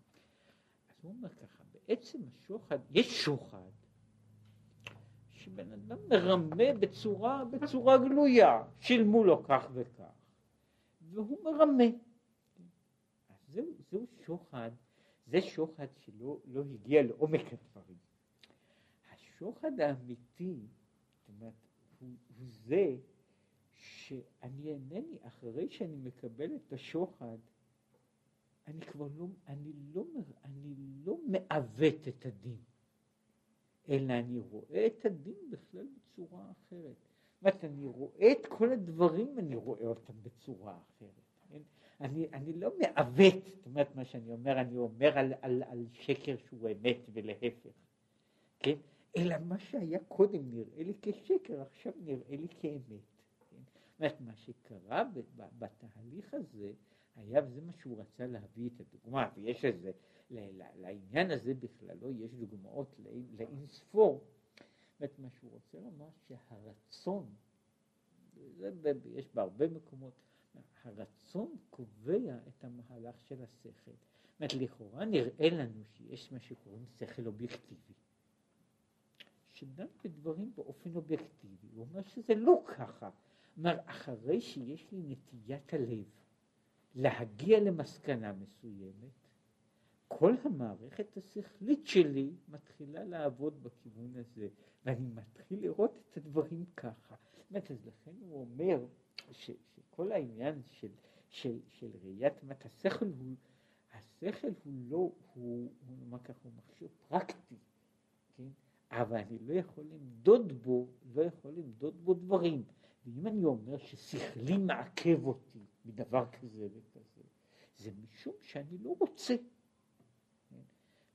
אז הוא אומר ככה, בעצם השוחד, יש שוחד שבן אדם מרמה בצורה, בצורה גלויה, שילמו לו כך וכך. והוא מרמה. אז זהו, זהו שוחד, זה שוחד שלא לא הגיע לעומק הדברים. השוחד האמיתי, זאת אומרת, הוא, הוא זה שאני אינני, אחרי שאני מקבל את השוחד, אני כבר לא, אני לא, אני לא מעוות את הדין, אלא אני רואה את הדין בכלל בצורה אחרת. אומרת, אני רואה את כל הדברים, אני רואה אותם בצורה אחרת. כן? אני, אני לא מעוות, זאת אומרת, מה שאני אומר, אני אומר על, על, על שקר שהוא אמת ולהפך, כן? אלא מה שהיה קודם נראה לי כשקר, עכשיו נראה לי כאמת. אומרת, מה שקרה בתהליך הזה, היה, וזה מה שהוא רצה להביא את הדוגמה, ויש איזה, לעניין הזה בכללו יש דוגמאות לאין ספור. זאת מה שהוא רוצה לומר שהרצון, זה, יש בהרבה מקומות, הרצון קובע את המהלך של השכל. זאת אומרת, לכאורה נראה לנו שיש מה שקוראים שכל אובייקטיבי, שדן בדברים באופן אובייקטיבי. הוא אומר שזה לא ככה. אומר, אחרי שיש לי נטיית הלב להגיע למסקנה מסוימת, כל המערכת השכלית שלי מתחילה לעבוד בכיוון הזה, ואני מתחיל לראות את הדברים ככה. באמת, אז לכן הוא אומר ש, שכל העניין של, של, של ראיית מת השכל הוא, השכל הוא לא, הוא, הוא נאמר ככה, הוא מכשיר פרקטי, כן? אבל אני לא יכול למדוד בו, לא יכול למדוד בו דברים. ואם אני אומר ששכלי מעכב אותי מדבר כזה וכזה, זה משום שאני לא רוצה.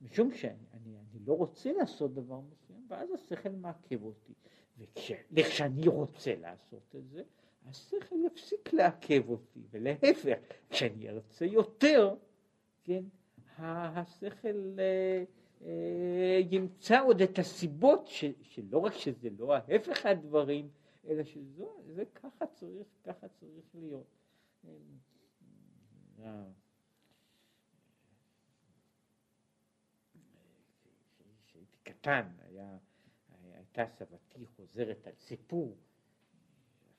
משום שאני אני, אני לא רוצה לעשות דבר מסוים, ואז השכל מעכב אותי. וכשאני רוצה לעשות את זה, השכל יפסיק לעכב אותי, ולהפך, כשאני ארצה יותר, כן, השכל אה, אה, ימצא עוד את הסיבות ש, שלא רק שזה לא ההפך הדברים, אלא שזה ככה צריך, ככה צריך להיות. אה, קטן, היה, הייתה סבתי חוזרת על סיפור,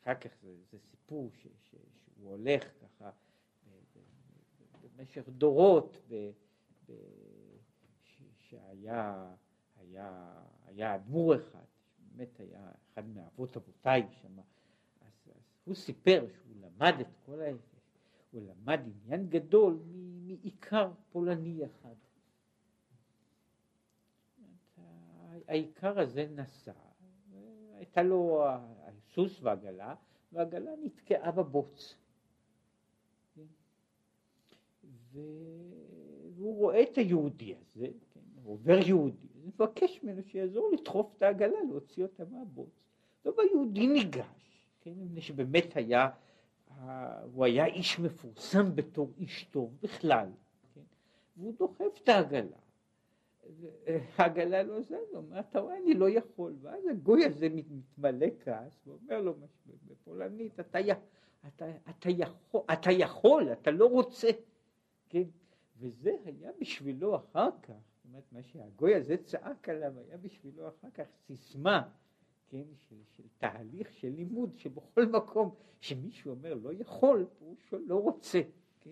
אחר כך זה, זה סיפור ש, ש, שהוא הולך ככה במשך דורות, ב, ב, ש, שהיה היה, היה אדמו"ר אחד, שבאמת היה אחד מאבות אבותיי שם, אז, אז הוא סיפר שהוא למד את כל ה... הוא למד עניין גדול מעיקר פולני אחד. העיקר הזה נסע, הייתה לו הסוס והעגלה, והעגלה נתקעה בבוץ. והוא רואה את היהודי הזה, כן, עובר יהודי, מבקש ממנו שיעזור לדחוף את העגלה, להוציא אותה מהבוץ. והיהודי ניגש, כן, מפני שבאמת היה, הוא היה איש מפורסם בתור איש טוב בכלל, כן, והוא דוחף את העגלה. העגלה לא זז, מה אתה רואה, אני לא יכול. ואז הגוי הזה מתמלא כעס ואומר לו בפולנית, אתה, אתה, אתה, יכול, אתה יכול, אתה לא רוצה. כן? וזה היה בשבילו אחר כך, אומרת, מה שהגוי הזה צעק עליו היה בשבילו אחר כך סיסמה, כן, של, של תהליך של לימוד, שבכל מקום שמישהו אומר לא יכול, הוא לא רוצה, כן,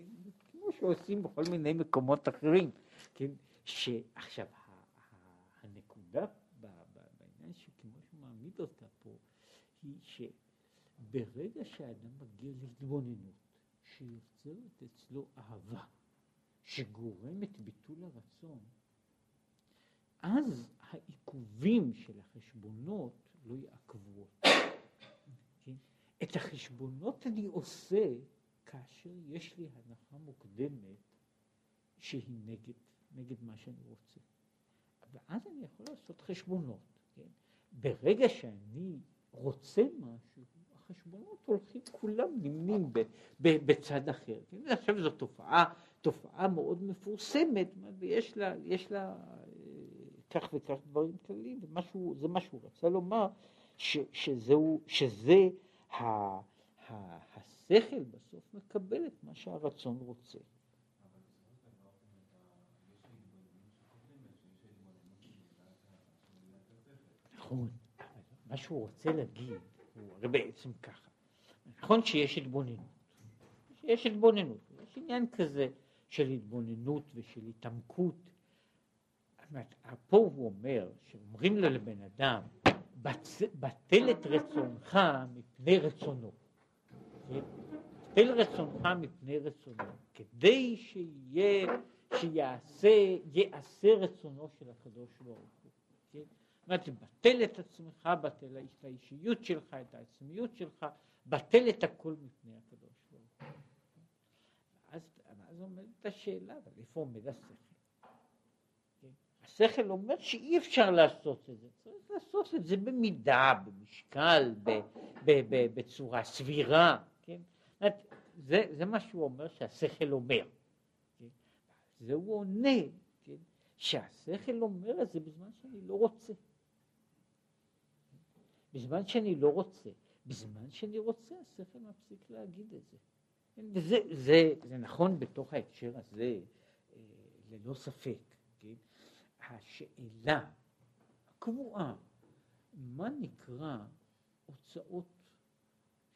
כמו שעושים בכל מיני מקומות אחרים, כן, שעכשיו הנקודה בעניין שכמו שהוא מעמיד אותה פה, היא שברגע שהאדם מגיע להתבוננות, שיוצרת אצלו אהבה, שגורמת ביטול הרצון, אז העיכובים של החשבונות לא יעכבו אותי. כן? את החשבונות אני עושה כאשר יש לי הנחה מוקדמת שהיא נגד, נגד מה שאני רוצה. ואז אני יכול לעשות חשבונות. כן? ברגע שאני רוצה משהו, החשבונות הולכים כולם נמנים ב, ב, בצד אחר. כן? עכשיו זו תופעה, תופעה מאוד מפורסמת, ויש לה, יש לה כך וכך דברים כלליים, וזה מה שהוא רצה לומר, ש, שזהו, שזה ה, ה, השכל בסוף מקבל את מה שהרצון רוצה. נכון, מה שהוא רוצה להגיד, הוא הרי בעצם ככה, נכון שיש התבוננות, יש התבוננות, יש עניין כזה של התבוננות ושל התעמקות פה הוא אומר, שאומרים לו לבן אדם, בטל את רצונך מפני רצונו. בטל רצונך מפני רצונו, כדי שיהיה, שיעשה, יעשה רצונו של הקדוש ברוך הוא. כן? זאת אומרת, בטל את עצמך, בטל את האישיות שלך, את העצמיות שלך, בטל את הכל מפני הקדוש ברוך הוא. אז, אז עומדת השאלה, אבל איפה עומד השכל? השכל אומר שאי אפשר לעשות את זה, צריך לעשות את זה במידה, במשקל, ב, ב, ב, בצורה סבירה, כן? זה, זה מה שהוא אומר שהשכל אומר. כן? זה הוא עונה, כן? שהשכל אומר את זה בזמן שאני לא רוצה. בזמן שאני לא רוצה. בזמן שאני רוצה, השכל מפסיק להגיד את זה. כן? וזה זה, זה נכון בתוך ההקשר הזה, אה, ללא ספק. השאלה הקבועה, מה נקרא הוצאות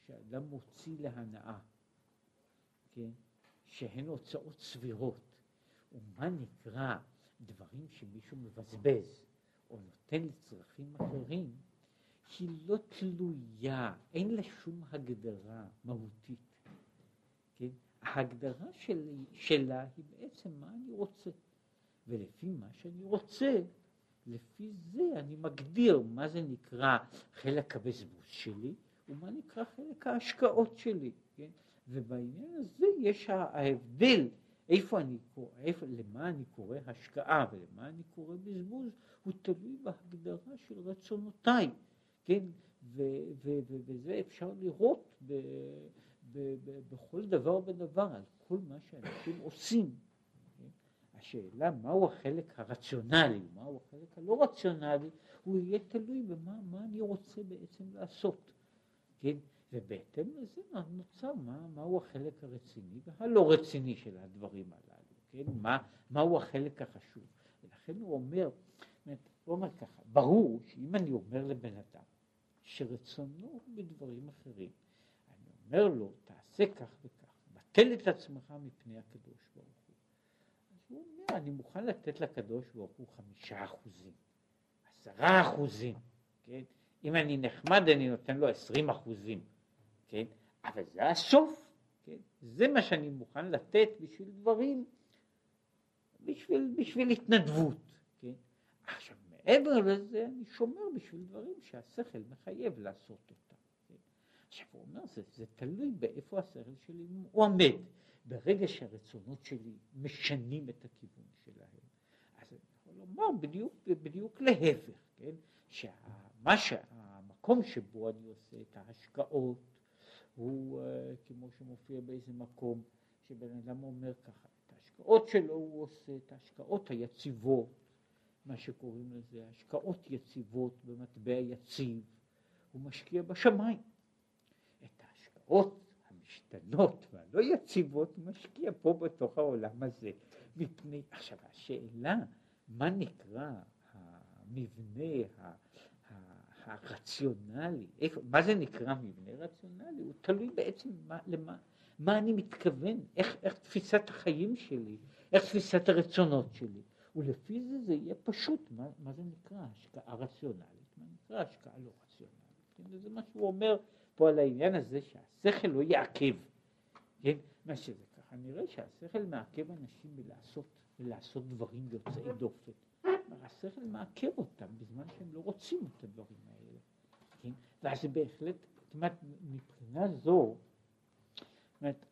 שאדם מוציא להנאה, כן? שהן הוצאות סבירות, ומה נקרא דברים שמישהו מבזבז או נותן לצרכים אחרים, היא לא תלויה, אין לה שום הגדרה מהותית. כן? ההגדרה שלי, שלה היא בעצם מה אני רוצה. ולפי מה שאני רוצה, לפי זה אני מגדיר מה זה נקרא חלק הבזבוז שלי ומה נקרא חלק ההשקעות שלי, כן? ובעניין הזה יש ההבדל איפה אני קורא, איפה, למה אני קורא השקעה ולמה אני קורא בזבוז, הוא תלוי בהגדרה של רצונותיי, כן? ו, ו, ו, וזה אפשר לראות ב, ב, ב, בכל דבר ודבר, על כל מה שאנשים עושים. השאלה מהו החלק הרציונלי, מהו החלק הלא רציונלי, הוא יהיה תלוי במה מה אני רוצה בעצם לעשות, כן? ובהתאם לזה נוצר מה, מהו החלק הרציני והלא רציני של הדברים הללו, כן? מה, מהו החלק החשוב. ולכן הוא אומר, הוא אומר ככה, ברור שאם אני אומר לבן אדם שרצונו הוא בדברים אחרים, אני אומר לו, תעשה כך וכך, בטל את עצמך מפני הקדוש ברוך הוא. אז הוא אומר, אני מוכן לתת לקדוש ברוך הוא חמישה אחוזים, עשרה אחוזים, כן? אם אני נחמד אני נותן לו עשרים אחוזים, כן? אבל זה הסוף, כן? זה מה שאני מוכן לתת בשביל דברים, בשביל, בשביל התנדבות, כן? עכשיו מעבר לזה אני שומר בשביל דברים שהשכל מחייב לעשות אותם. כן? עכשיו הוא אומר, זה, זה תלוי באיפה השכל שלי עומד. ברגע שהרצונות שלי משנים את הכיוון שלהם, אז אני יכול לומר בדיוק, בדיוק להפך, כן? שמה שהמקום שבו אני עושה את ההשקעות הוא uh, כמו שמופיע באיזה מקום שבן אדם אומר ככה, את ההשקעות שלו הוא עושה את ההשקעות היציבות, מה שקוראים לזה השקעות יציבות במטבע יציב, הוא משקיע בשמיים. את ההשקעות המשתנות והלא יציבות משקיע פה בתוך העולם הזה. מפני, עכשיו השאלה, מה נקרא המבנה הרציונלי, איפה, מה זה נקרא מבנה רציונלי? הוא תלוי בעצם מה, למה, מה אני מתכוון, איך, איך תפיסת החיים שלי, איך תפיסת הרצונות שלי, ולפי זה זה יהיה פשוט, מה, מה זה נקרא? השקעה רציונלית, מה נקרא השקעה לא רציונלית? זה מה שהוא אומר פה על העניין הזה שהשכל לא יעכב, כן? מה שזה ככה, נראה שהשכל מעכב אנשים מלעשות, מלעשות דברים יוצאי דופן. השכל מעכב אותם בזמן שהם לא רוצים את הדברים האלה. כן? ואז בהחלט, זאת אומרת, מבחינה זו, זאת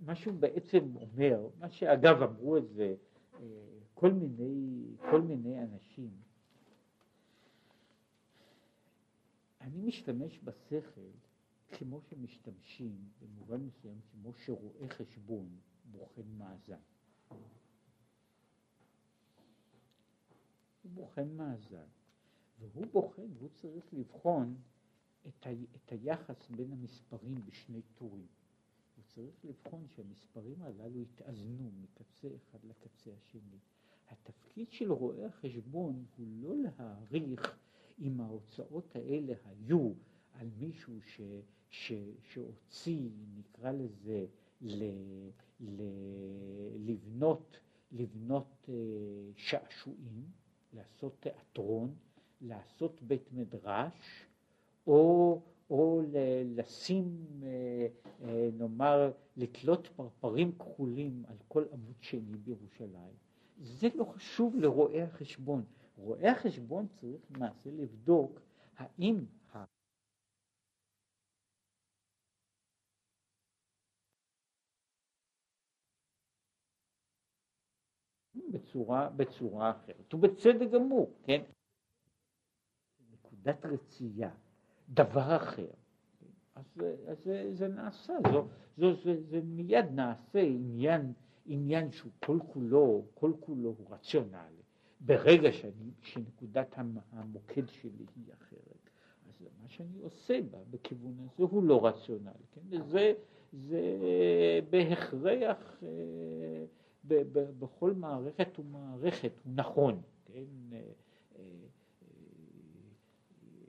מה שהוא בעצם אומר, מה שאגב אמרו את זה אה, כל מיני, כל מיני אנשים, אני משתמש בשכל כמו שמשתמשים במובן מסוים כמו שרואה חשבון בוחן מאזן. הוא בוחן מאזן, והוא בוחן, הוא צריך לבחון את, ה, את היחס בין המספרים בשני טורים. הוא צריך לבחון שהמספרים הללו יתאזנו מקצה אחד לקצה השני. התפקיד של רואה החשבון הוא לא להעריך אם ההוצאות האלה היו על מישהו ש, ש, שהוציא, נקרא לזה, ל, ל, לבנות, לבנות אה, שעשועים, לעשות תיאטרון, לעשות בית מדרש, או, או לשים, אה, אה, נאמר, לתלות פרפרים כחולים על כל עמוד שני בירושלים. זה לא חשוב לרואי החשבון. רואי החשבון צריך למעשה לבדוק האם בצורה, בצורה אחרת, ובצדק גמור, כן? נקודת רצייה, דבר אחר, אז, אז זה, זה נעשה, זו, זו, זה, זה מיד נעשה עניין, עניין שהוא כל כולו, כל כולו הוא רציונלי. ברגע שאני, שנקודת המוקד שלי היא אחרת, אז מה שאני עושה בה בכיוון הזה הוא לא רציונלי, כן? וזה זה בהכרח אה, בכל מערכת ומערכת הוא נכון, כן? אה, אה,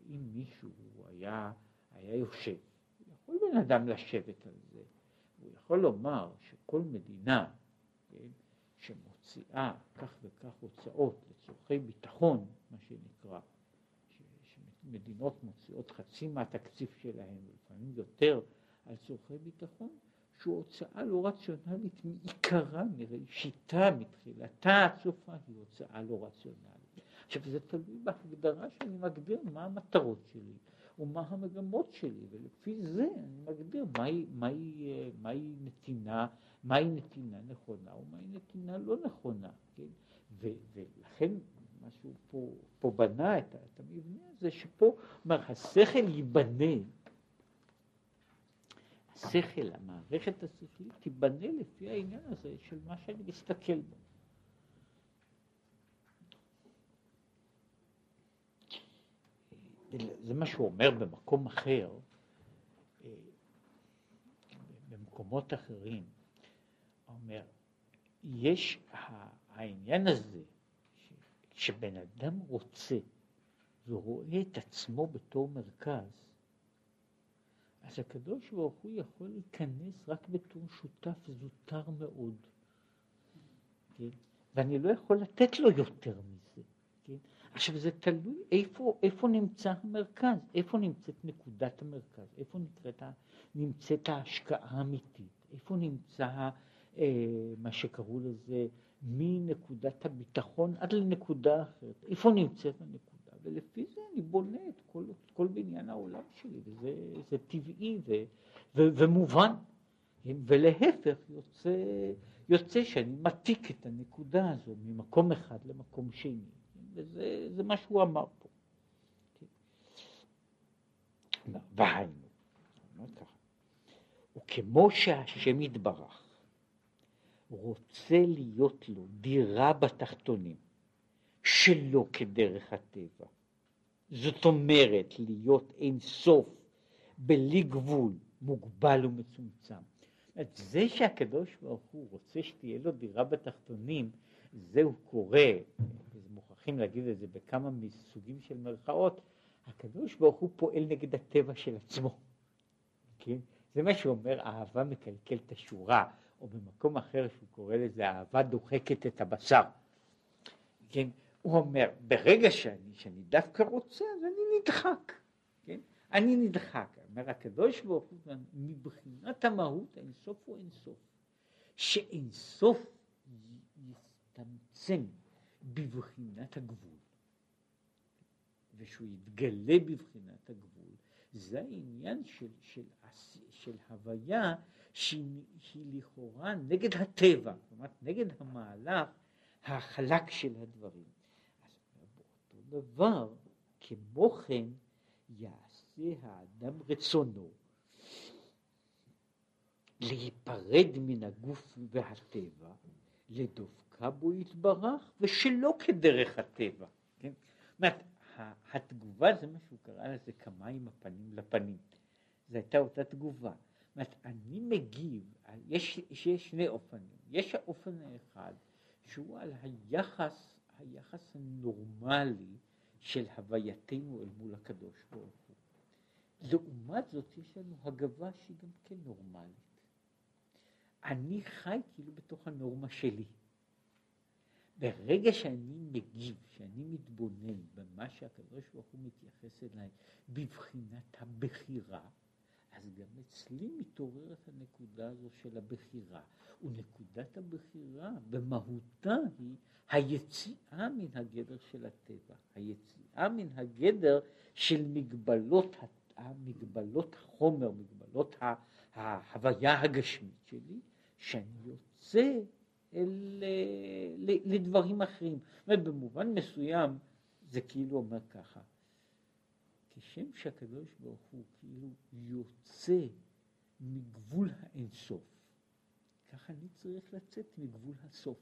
אם מישהו היה, היה יושב, יכול בן אדם לשבת על זה, הוא יכול לומר שכל מדינה, כן, שמוציאה כך וכך הוצאות לצורכי ביטחון, מה שנקרא, שמדינות מוציאות חצי מהתקציב שלהם, לפעמים יותר, על צורכי ביטחון, שהוא הוצאה לא רציונלית מעיקרה, מראשיתה, מתחילתה עד סופה, היא הוצאה לא רציונלית. עכשיו זה תלוי בהגדרה שאני מגדיר מה המטרות שלי ומה המגמות שלי, ולפי זה אני מגדיר מהי, מהי, מהי נתינה, מהי נתינה נכונה ומהי נתינה לא נכונה, כן? ו, ולכן שהוא פה, פה בנה את, את המבנה הזה, שפה, אומר, השכל ייבנה השכל, המערכת השכלית, תיבנה לפי העניין הזה של מה שאני מסתכל בו. זה מה שהוא אומר במקום אחר, במקומות אחרים, הוא אומר, יש העניין הזה, שבן אדם רוצה ורואה את עצמו בתור מרכז, אז הקדוש ברוך הוא יכול להיכנס רק בתור שותף זוטר מאוד, כן? ואני לא יכול לתת לו יותר מזה, כן? עכשיו זה תלוי איפה, איפה נמצא המרכז, איפה נמצאת נקודת המרכז, איפה נקראת, נמצאת ההשקעה האמיתית, איפה נמצא אה, מה שקראו לזה מנקודת הביטחון עד לנקודה אחרת, איפה נמצאת הנקודה. ולפי זה אני בונה את כל, את כל בניין העולם שלי, וזה טבעי ו, ו, ומובן. ולהפך יוצא, יוצא שאני מתיק את הנקודה הזו ממקום אחד למקום שני, וזה מה שהוא אמר פה. והיינו, וכמו שהשם יתברך רוצה להיות לו דירה בתחתונים, שלא כדרך הטבע, זאת אומרת להיות אין סוף, בלי גבול, מוגבל ומצומצם. זה שהקדוש ברוך הוא רוצה שתהיה לו דירה בתחתונים, זהו קורה, מוכרחים להגיד את זה בכמה מסוגים של מרכאות, הקדוש ברוך הוא פועל נגד הטבע של עצמו, כן? זה מה שאומר אהבה מקלקלת השורה, או במקום אחר שהוא קורא לזה אהבה דוחקת את הבשר. כן? הוא אומר, ברגע שאני, שאני דווקא רוצה, אז אני נדחק, כן? אני נדחק. אומר הקדוש ברוך הוא, מבחינת המהות האינסוף הוא אינסוף. שאינסוף יצטמצם בבחינת הגבול, ושהוא יתגלה בבחינת הגבול, זה העניין של, של, של הוויה שהיא לכאורה נגד הטבע, זאת אומרת נגד המהלך החלק של הדברים. דבר, כמו כן, יעשה האדם רצונו להיפרד מן הגוף והטבע, לדופקה בו יתברך, ושלא כדרך הטבע. כן? זאת אומרת, התגובה זה מה שהוא קרא לזה כמים הפנים לפנים. זו הייתה אותה תגובה. זאת אומרת, אני מגיב, יש, יש שני אופנים. יש האופן האחד, שהוא על היחס, היחס הנורמלי של הווייתנו אל מול הקדוש ברוך הוא. לעומת זאת יש לנו הגבה שהיא גם כן נורמלית. אני חי כאילו בתוך הנורמה שלי. ברגע שאני מגיב, שאני מתבונן במה שהקדוש ברוך הוא מתייחס אליי בבחינת הבחירה, אז גם אצלי מתעוררת הנקודה הזו של הבחירה. ונקודת הבחירה במהותה היא היציאה מן הגדר של הטבע, היציאה מן הגדר של מגבלות, מגבלות החומר, מגבלות ההוויה הגשמית שלי, שאני יוצא אל, לדברים אחרים. זאת אומרת, במובן מסוים זה כאילו אומר ככה, כשם שהקדוש ברוך הוא כאילו יוצא מגבול האינסוף, ככה אני צריך לצאת מגבול הסוף.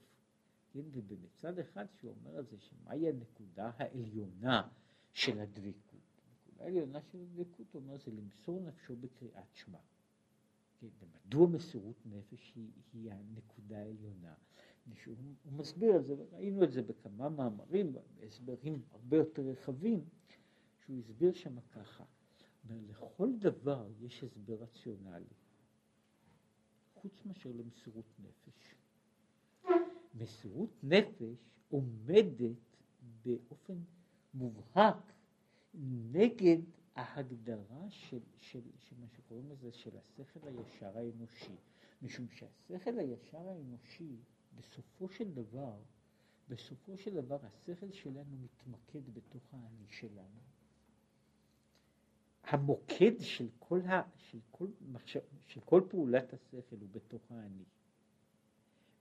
כן, ובמצד אחד שהוא אומר על זה שמהי הנקודה העליונה של הדבקות. הנקודה העליונה של הדבקות, הוא אומר, זה למסור נפשו בקריאת שמע. כן, ומדוע מסירות נפש היא, היא הנקודה העליונה? הוא מסביר את זה, ראינו את זה בכמה מאמרים, בהסברים הרבה יותר רחבים, שהוא הסביר שם ככה, אומר, לכל דבר יש הסבר רציונלי, חוץ מאשר למסירות נפש. מסירות נפש עומדת באופן מובהק נגד ההגדרה של, של, של מה שקוראים לזה, של השכל הישר האנושי. משום שהשכל הישר האנושי, בסופו של דבר, בסופו של דבר השכל שלנו מתמקד בתוך האני שלנו. המוקד של כל, ה, של כל, מחשב, של כל פעולת השכל הוא בתוך האני.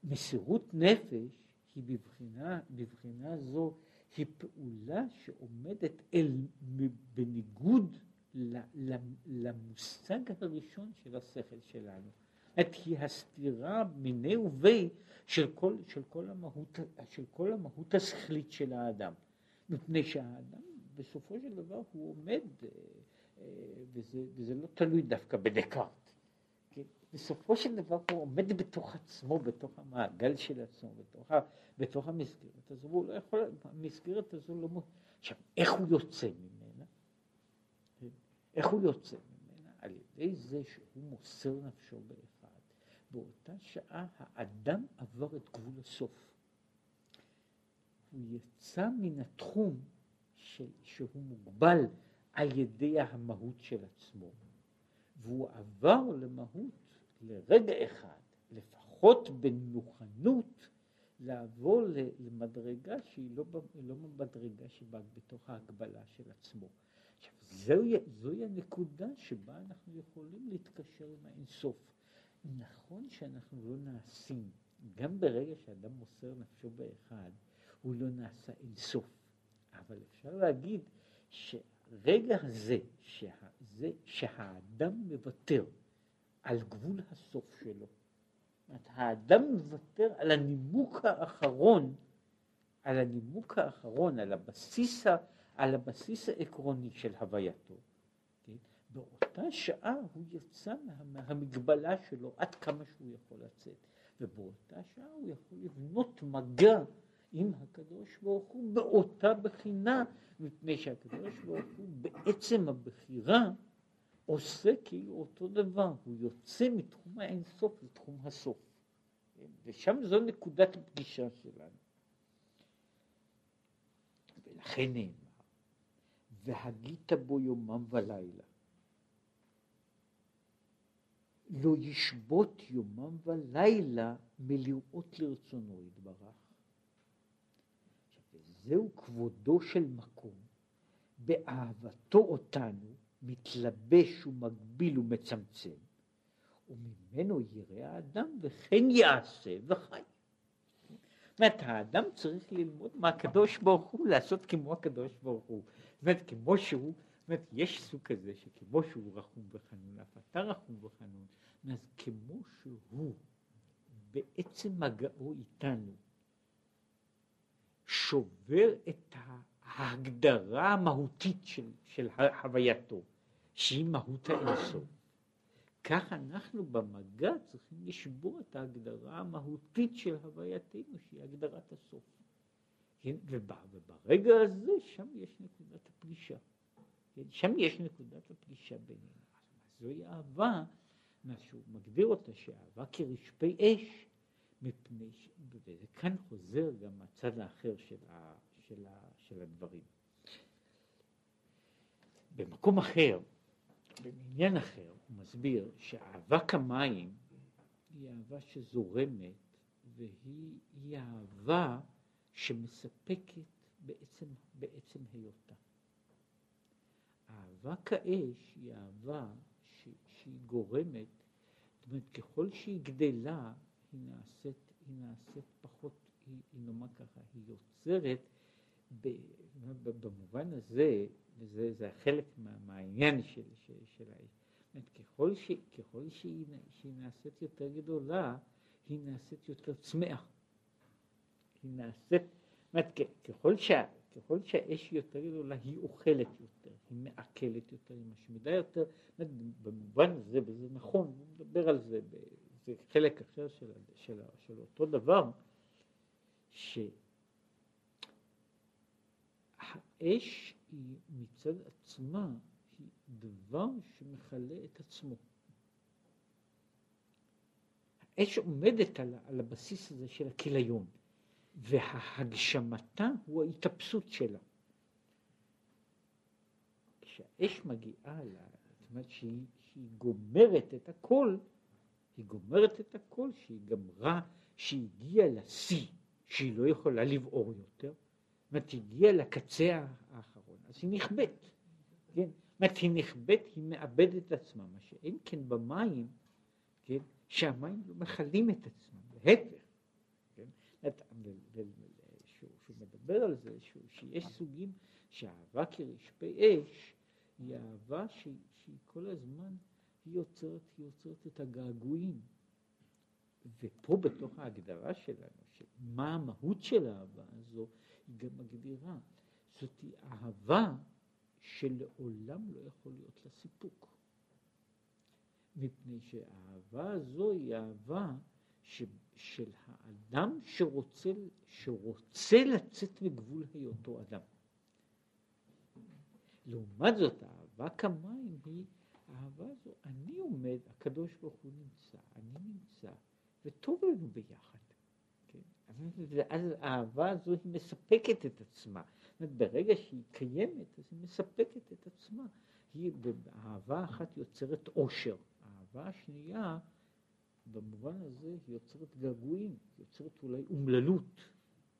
מסירות נפש היא בבחינה, בבחינה זו היא פעולה שעומדת אל, בניגוד למושג הראשון של השכל שלנו. את היא הסתירה מיני ובי של כל, של כל, המהות, של כל המהות השכלית של האדם. מפני שהאדם בסופו של דבר הוא עומד, אה, וזה, וזה לא תלוי דווקא בדקארט. בסופו של דבר הוא עומד בתוך עצמו, בתוך המעגל של עצמו, בתוך, ה, בתוך המסגרת הזו, והוא לא יכול, המסגרת הזו לא... עכשיו, איך הוא יוצא ממנה? איך הוא יוצא ממנה? על ידי זה שהוא מוסר נפשו באחד. באותה שעה האדם עבר את גבול הסוף. הוא יצא מן התחום של, שהוא מוגבל על ידי המהות של עצמו, והוא עבר למהות לרגע אחד, לפחות במוכנות, לעבור למדרגה שהיא לא, לא מדרגה שבאה בתוך ההגבלה של עצמו. עכשיו, זוהי, זוהי הנקודה שבה אנחנו יכולים להתקשר עם האינסוף. נכון שאנחנו לא נעשים, גם ברגע שאדם מוסר נפשו באחד, הוא לא נעשה אינסוף. אבל אפשר להגיד שרגע הזה, שה, זה, שהאדם מוותר על גבול הסוף שלו. האדם מוותר על הנימוק האחרון, על הנימוק האחרון, על הבסיס, על הבסיס העקרוני של הווייתו. כן? באותה שעה הוא יצא מה, מהמגבלה שלו עד כמה שהוא יכול לצאת, ובאותה שעה הוא יכול לבנות מגע עם הקדוש ברוך הוא באותה בחינה, מפני שהקדוש ברוך הוא בעצם הבחירה עושה כאילו אותו דבר, הוא יוצא מתחום האינסוף לתחום הסוף. ושם זו נקודת הפגישה שלנו. ולכן נאמר, והגית בו יומם ולילה. לא ישבות יומם ולילה מלראות לרצונו יתברך. זהו כבודו של מקום, באהבתו אותנו, מתלבש ומגביל ומצמצם, וממנו ירא האדם וכן יעשה וחי. זאת אומרת, האדם צריך ללמוד מהקדוש ברוך הוא, לעשות כמו הקדוש ברוך הוא. זאת אומרת, כמו שהוא, זאת אומרת, יש סוג כזה שכמו שהוא רחום וחנון, אף אתה רחום וחנון, אז כמו שהוא בעצם מגעו איתנו, שובר את ההגדרה המהותית של, של הווייתו, שהיא מהות האינסוף. כך אנחנו במגע צריכים לשבור את ההגדרה המהותית של הווייתנו, שהיא הגדרת הסוף. כן? וברגע הזה, שם יש נקודת הפגישה. כן? שם יש נקודת הפגישה בינינו. זוהי אהבה, מה שהוא מגדיר אותה, שאהבה כרשפי אש, מפני ש... וכאן חוזר גם הצד האחר של, ה... של, ה... של הדברים. במקום אחר, בעניין אחר, הוא מסביר שאהבת המים היא אהבה שזורמת והיא אהבה שמספקת בעצם, בעצם היותה. אהבה כאש היא אהבה ש, שהיא גורמת, זאת אומרת ככל שהיא גדלה היא נעשית, היא נעשית פחות, היא, היא נאמר ככה, היא יוצרת ב, במובן הזה, וזה חלק מה, מהעניין של, של, של האש. ככל, ש, ככל שהיא, שהיא נעשית יותר גדולה, היא נעשית יותר צמאה. היא נעשית, אומרת, ככל, שה, ככל שהאש יותר גדולה, היא אוכלת יותר, היא מעכלת יותר, היא משמידה יותר. במובן הזה, וזה נכון, מדבר על זה, זה חלק אחר של, של, של אותו דבר, שהאש היא מצד עצמה היא דבר שמכלה את עצמו. האש עומדת על, על הבסיס הזה של הכיליון, וההגשמתה הוא ההתאפסות שלה. כשהאש מגיעה לה, זאת אומרת שהיא גומרת את הכל, היא גומרת את הכל, שהיא גמרה, שהיא הגיעה לשיא, שהיא לא יכולה לבעור יותר, זאת אומרת, הגיעה לקצה האחרון, אז היא נכבדת, כן? זאת אומרת, היא נכבדת, היא מאבדת את עצמה, מה שאין כן במים, כן? שהמים לא מכלים את עצמם, להפך, כן? שהוא, מדבר על זה, שהוא, שיש סוגים שהאהבה כרשפי אש היא אהבה שהיא כל הזמן היא יוצרת, היא יוצרת את הגעגועים. ופה בתוך ההגדרה שלנו, מה המהות של האהבה הזו, היא גם מגדירה. זאת אהבה שלעולם לא יכול להיות לה סיפוק. מפני שהאהבה הזו היא אהבה ש, של האדם שרוצה, שרוצה לצאת מגבול היותו אדם. לעומת זאת, האהבה כמים היא האהבה הזו, אני עומד, הקדוש ברוך הוא נמצא, אני נמצא, וטוב לנו ביחד. כן? ואז האהבה הזו היא מספקת את עצמה. זאת אומרת, ברגע שהיא קיימת, אז היא מספקת את עצמה. היא, אהבה אחת יוצרת עושר, האהבה השנייה, במובן הזה, היא יוצרת געגועים, יוצרת אולי אומללות,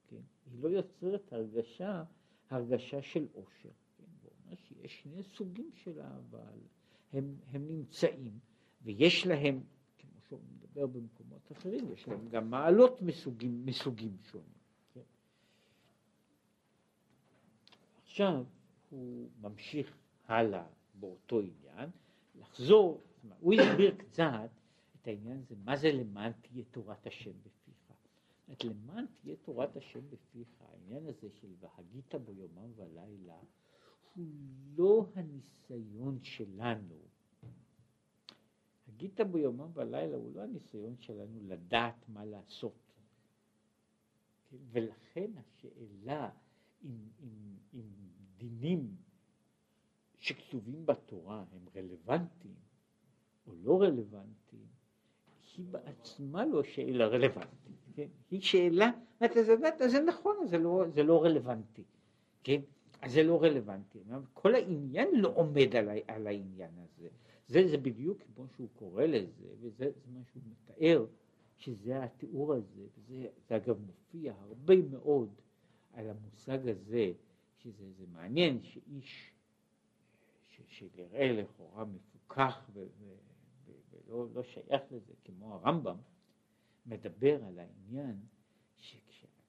כן? היא לא יוצרת הרגשה, הרגשה של עושר. כן? הוא אומר שיש שני סוגים של אהבה. הם, הם נמצאים, ויש להם, כמו שהוא מדבר במקומות אחרים, יש להם גם מעלות מסוגים, מסוגים שונים. כן? עכשיו הוא ממשיך הלאה באותו עניין, לחזור, הוא הסביר קצת את העניין הזה, מה זה למען תהיה תורת השם בפיך. את למען תהיה תורת השם בפיך, העניין הזה של והגית בו יומם ולילה, הוא לא הניסיון שלנו. הגית בו יומם ולילה הוא לא הניסיון שלנו לדעת מה לעשות. ולכן השאלה אם, אם, אם דינים שכתובים בתורה הם רלוונטיים או לא רלוונטיים, היא בעצמה לא שאלה רלוונטית, כן? היא שאלה, אתה יודעת, זה נכון, זה לא, זה לא רלוונטי, כן? אז זה לא רלוונטי. כל העניין לא עומד על, על העניין הזה. זה, זה בדיוק כמו שהוא קורא לזה, וזה מה שהוא מתאר, שזה התיאור הזה, וזה זה אגב מופיע הרבה מאוד על המושג הזה, שזה זה מעניין שאיש שנראה לכאורה מפוכח ו, ו, ו, ולא לא שייך לזה, כמו הרמב"ם, מדבר על העניין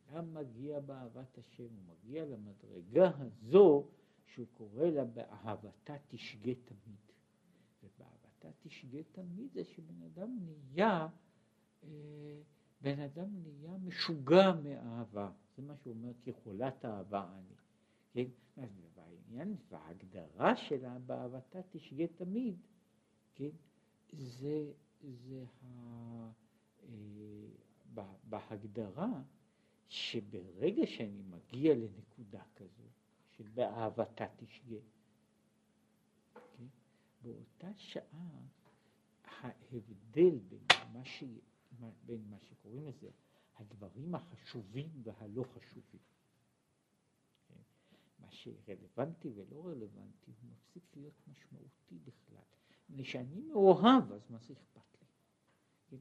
שכשאדם מגיע באהבת השם, הוא מגיע למדרגה הזו שהוא קורא לה באהבתה תשגה תמיד. ובאהבתה תשגה תמיד זה שבן אדם נהיה, אה, בן אדם נהיה משוגע מאהבה. זה מה שהוא אומר, כחולת אהבה אני. כן? והעניין וההגדרה שלה באהבתה תשגה תמיד, כן? זה, זה ה... אה, בהגדרה שברגע שאני מגיע לנקודה כזו של באהבתה תשגה, כן? באותה שעה ההבדל בין מה, ש... בין מה שקוראים לזה הדברים החשובים והלא חשובים מה שרלוונטי ולא רלוונטי הוא מפסיק להיות משמעותי בכלל. מפני שאני מאוהב, אז מה זה אכפת לי?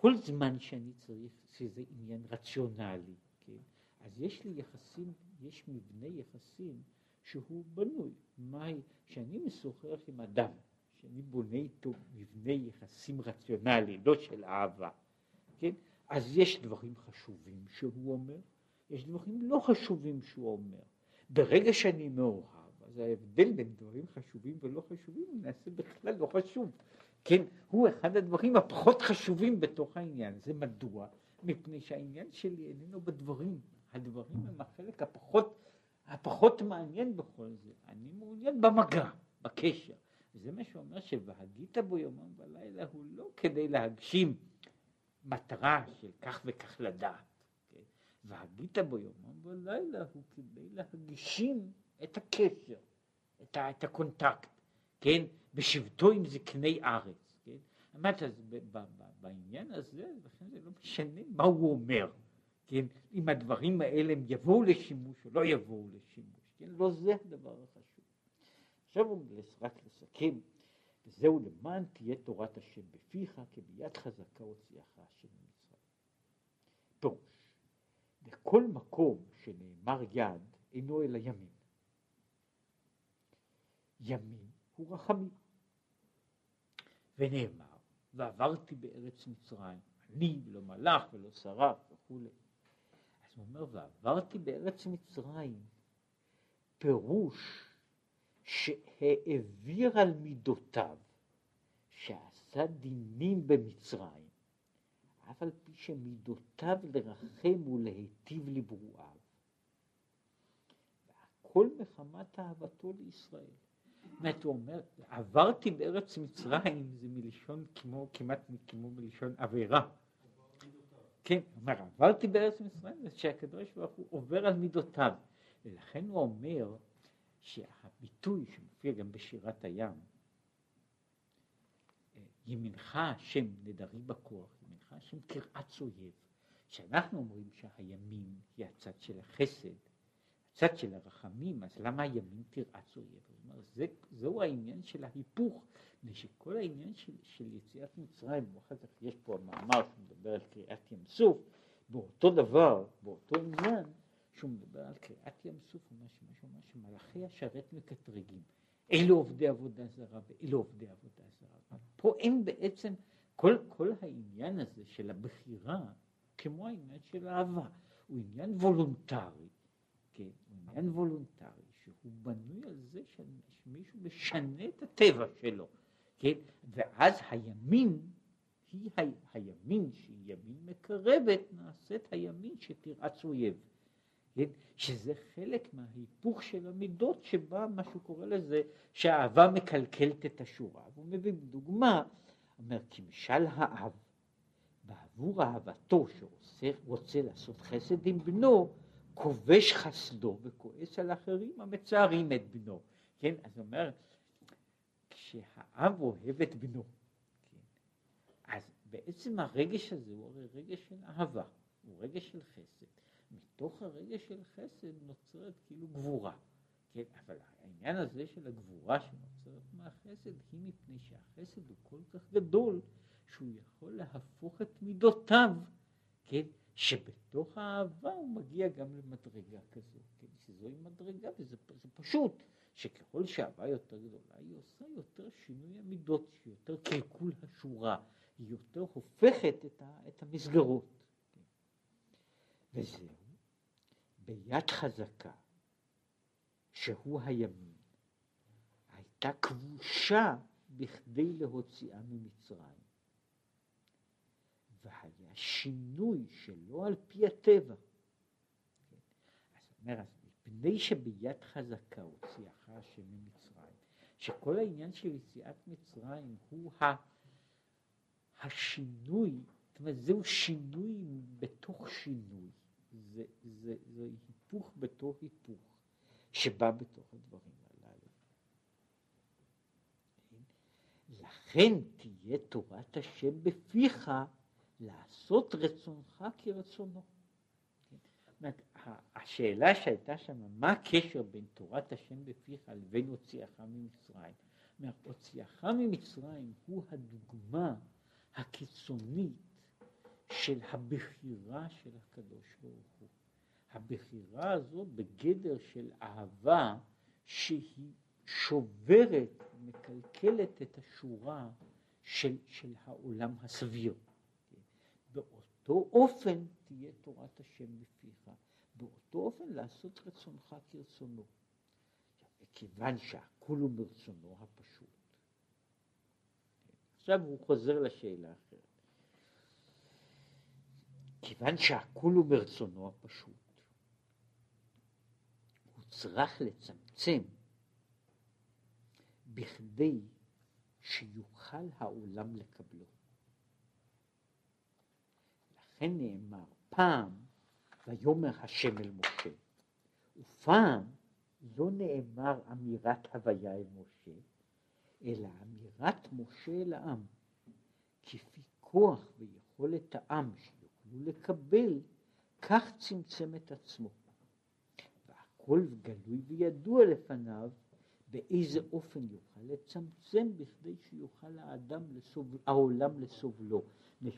כל זמן שאני צריך שזה עניין רציונלי, כן? אז יש לי יחסים, יש מבנה יחסים שהוא בנוי. מה, כשאני משוחח עם אדם, שאני בונה איתו מבנה יחסים רציונלי, לא של אהבה, כן? אז יש דברים חשובים שהוא אומר, יש דברים לא חשובים שהוא אומר. ברגע שאני מאוהב, אז ההבדל בין דברים חשובים ולא חשובים הוא נעשה בכלל לא חשוב. כן, הוא אחד הדברים הפחות חשובים בתוך העניין. זה מדוע? מפני שהעניין שלי איננו בדברים. הדברים הם החלק הפחות, הפחות מעניין בכל זה. אני מעוניין במגע, בקשר. וזה מה שאומר שבהגית בו יומם ולילה הוא לא כדי להגשים מטרה של כך וכך לדעת. והגית בו יומם ולילה הוא כדי להגשים את הקשר, את, ה, את הקונטקט, כן, בשבתו עם זקני ארץ, כן, אמרת, אז בעניין הזה, לכן זה לא משנה מה הוא אומר, כן, אם הדברים האלה הם יבואו לשימוש או לא יבואו לשימוש, כן, לא זה הדבר החשוב. עכשיו הוא רק לסכם, וזהו למען תהיה תורת השם בפיך, כביד חזקה הוציאך השם ממצרים. פירוש בכל מקום שנאמר יד אינו אלא ימין. ימין הוא רחמים. ונאמר, ועברתי בארץ מצרים, אני ולא מלאך ולא שרף וכולי. אז הוא אומר, ועברתי בארץ מצרים, פירוש שהעביר על מידותיו, שעשה דינים במצרים, אף על פי שמידותיו לרחם ולהיטיב לברואיו. והכל מחמת אהבתו לישראל. זאת הוא אומר, עברתי בארץ מצרים, זה מלשון כמו, כמעט כמו מלשון עבירה. כן, אומר, עברתי בארץ מצרים, זה שהקדוש ברוך הוא עובר על מידותיו. ולכן הוא אומר שהביטוי שמופיע גם בשירת הים, ימינך השם נדרי בכוח, השם תרעץ אויב. כשאנחנו אומרים שהימין היא הצד של החסד, הצד של הרחמים, אז למה הימין תרעץ אויב? זה, זהו העניין של ההיפוך, שכל העניין של, של יציאת מצרים, ואחר כך יש פה המאמר שמדבר על קריאת ים סוף, באותו דבר, באותו עניין, שהוא מדבר על קריאת ים סוף, הוא אומר שאומר שמלאכי השרת מקטרגים. אלו עובדי עבודה זרה ואלו עובדי עבודה זרה. פה אין בעצם כל, כל העניין הזה של הבחירה, כמו העניין של האהבה, הוא עניין וולונטרי, כן, הוא עניין וולונטרי, שהוא בנוי על זה שמישהו משנה את הטבע שלו, כן, ואז הימין, היא ה, הימין שהיא ימין מקרבת, נעשית הימין שתרעץ אויב, כן, שזה חלק מההיפוך של המידות שבה מה שהוא קורא לזה שהאהבה מקלקלת את השורה, והוא מביא דוגמה אומר, כמשל האב, ועבור אהבתו שרוצה לעשות חסד עם בנו, כובש חסדו וכועס על אחרים המצערים את בנו. כן, אז הוא אומר, כשהאב אוהב את בנו, כן, אז בעצם הרגש הזה הוא הרי רגש של אהבה, הוא רגש של חסד. מתוך הרגש של חסד נוצרת כאילו גבורה. כן, אבל העניין הזה של הגבורה שנוצרת מהחסד היא מפני שהחסד הוא כל כך גדול שהוא יכול להפוך את מידותיו, כן, שבתוך האהבה הוא מגיע גם למדרגה כזו, כן, שזוהי מדרגה וזה זה פשוט, שככל שהאהבה יותר גדולה היא עושה יותר שינוי המידות, יותר קלקול השורה, היא יותר הופכת את, ה, את המסגרות. כן. וזהו, ביד חזקה, שהוא הימין, הייתה כבושה בכדי להוציאה ממצרים. והיה שינוי שלא על פי הטבע. אז אומר, מפני שביד חזקה הוציאך השם ממצרים, שכל העניין של יציאת מצרים הוא ה, השינוי, זאת אומרת זהו שינוי בתוך שינוי, זה, זה, זה היפוך בתוך היפוך שבא בתוך הדברים הללו. כן? לכן תהיה תורת השם בפיך לעשות רצונך כרצונו. השאלה שהייתה שם, מה הקשר בין תורת השם בפיך לבין הוציאך ממצרים? הוציאך ממצרים הוא הדוגמה הקיצונית של הבחירה של הקדוש ברוך הוא. הבחירה הזאת בגדר של אהבה שהיא שוברת, מקלקלת את השורה של, של העולם הסביר. באותו אופן תהיה תורת השם בפיך, באותו אופן לעשות רצונך כרצונו. מכיוון שהכול הוא מרצונו הפשוט. עכשיו הוא חוזר לשאלה אחרת. כיוון שהכול הוא מרצונו הפשוט, הוא צריך לצמצם בכדי שיוכל העולם לקבלו. לכן נאמר פעם ויאמר השם אל משה. ופעם לא נאמר אמירת הוויה אל משה אלא אמירת משה אל העם. כפי כוח ויכולת העם שיוכלו לקבל כך צמצם את עצמו. והכל גלוי וידוע לפניו באיזה אופן יוכל לצמצם בכדי שיוכל האדם לסוב... העולם לסובלו.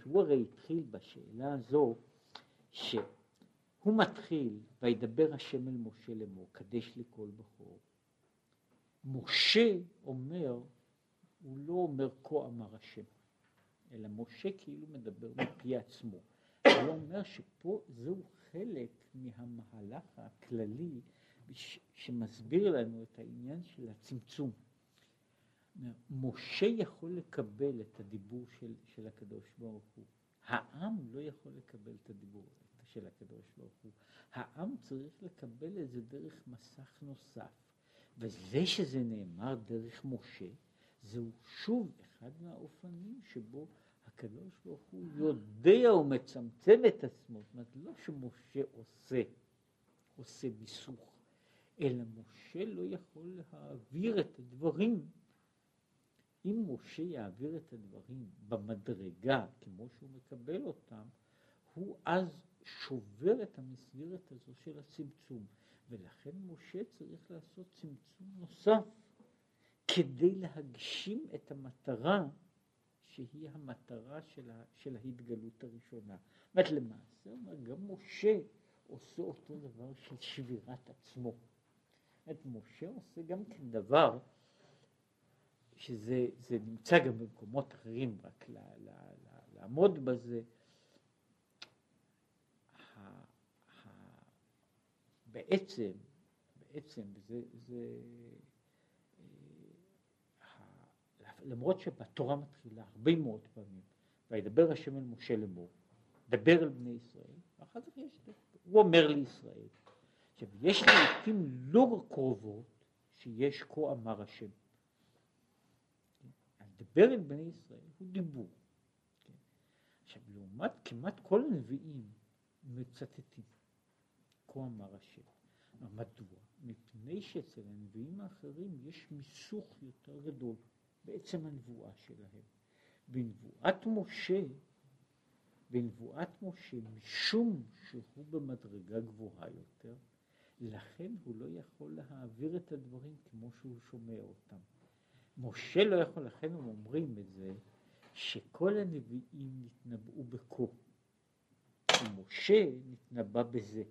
הוא הרי התחיל בשאלה הזו, שהוא מתחיל, וידבר השם אל משה לאמור, קדש לי כל בכור. משה אומר, הוא לא אומר כה אמר השם, אלא משה כאילו מדבר מפי עצמו. הוא אומר שפה זהו חלק מהמהלך הכללי שמסביר לנו את העניין של הצמצום. משה יכול לקבל את הדיבור של, של הקדוש ברוך הוא. העם לא יכול לקבל את הדיבור של הקדוש ברוך הוא. העם צריך לקבל את זה דרך מסך נוסף. וזה שזה נאמר דרך משה, זהו שוב אחד מהאופנים שבו הקדוש ברוך הוא יודע ומצמצם את עצמו. זאת אומרת, לא שמשה עושה, עושה מיסוך, אלא משה לא יכול להעביר את הדברים אם משה יעביר את הדברים במדרגה כמו שהוא מקבל אותם, הוא אז שובר את המסגרת הזו של הצמצום, ולכן משה צריך לעשות צמצום נוסף כדי להגשים את המטרה שהיא המטרה של, ה, של ההתגלות הראשונה. זאת אומרת, למעשה, גם משה עושה אותו דבר של שבירת עצמו. זאת אומרת, משה עושה גם כן דבר שזה נמצא גם במקומות אחרים, רק ל, ל, ל, לעמוד בזה. בעצם, בעצם זה, זה אה, למרות שבתורה מתחילה הרבה מאוד פעמים, וידבר השם אל משה לאמור, דבר אל בני ישראל, ואחר כך יש, הוא אומר לישראל. עכשיו, יש לעיתים לא קרובות שיש כה אמר השם. דבר אל בני ישראל הוא דיבור. כן? עכשיו, לעומת כמעט כל הנביאים מצטטים. כה אמר השם. מדוע? מפני שאצל הנביאים האחרים יש מיסוך יותר גדול בעצם הנבואה שלהם. בנבואת משה, בנבואת משה, משום שהוא במדרגה גבוהה יותר, לכן הוא לא יכול להעביר את הדברים כמו שהוא שומע אותם. משה לא יכול, לכן הם אומרים את זה, שכל הנביאים נתנבאו בכה, ומשה נתנבא בזה.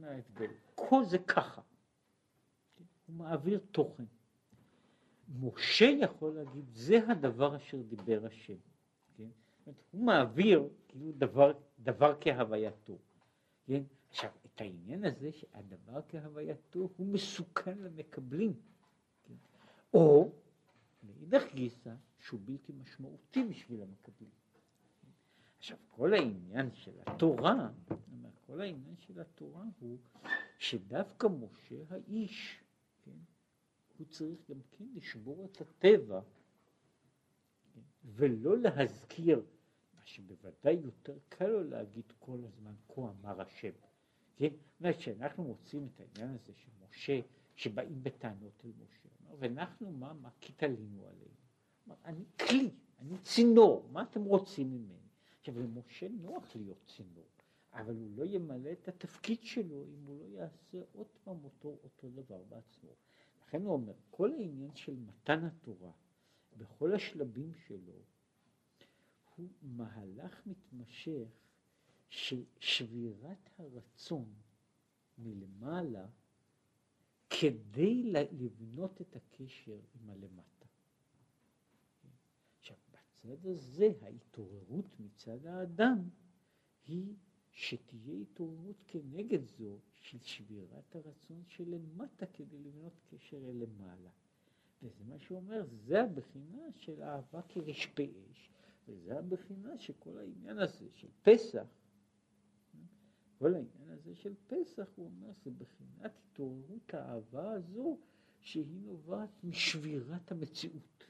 מה ההבדל? כה זה ככה. הוא מעביר תוכן. משה יכול להגיד, זה הדבר אשר דיבר השם. כן? הוא מעביר כאילו דבר, דבר כהווייתו. כן? עכשיו, את העניין הזה שהדבר כהווייתו הוא מסוכן למקבלים. או, מאידך גיסא, שהוא בלתי משמעותי בשביל המקבלים. עכשיו, כל העניין של התורה, כל העניין של התורה הוא שדווקא משה האיש, כן, הוא צריך גם כן לשבור את הטבע כן, ולא להזכיר, מה שבוודאי יותר קל לו להגיד כל הזמן, כה אמר השם. כן? זאת אומרת שאנחנו מוצאים את העניין הזה של משה, שבאים בטענות אל משה, ואנחנו מה, מה כי תלינו עלינו? אני כלי, אני צינור, מה אתם רוצים ממני? עכשיו למשה נוח להיות צינור, אבל הוא לא ימלא את התפקיד שלו אם הוא לא יעשה עוד פעם אותו, אותו דבר בעצמו. לכן הוא אומר, כל העניין של מתן התורה בכל השלבים שלו הוא מהלך מתמשך של שבירת הרצון מלמעלה כדי לבנות את הקשר עם הלמטה. עכשיו, בצד הזה ההתעוררות מצד האדם היא שתהיה התעוררות כנגד זו של שבירת הרצון שלמטה כדי לבנות קשר אל למעלה. וזה מה שהוא אומר, זה הבחינה של אהבה כרשפי אש, וזה הבחינה שכל העניין הזה של פסח, כל העניין הזה של פסח, הוא אומר, זה בחינת התעוררות האהבה הזו, שהיא נובעת משבירת המציאות.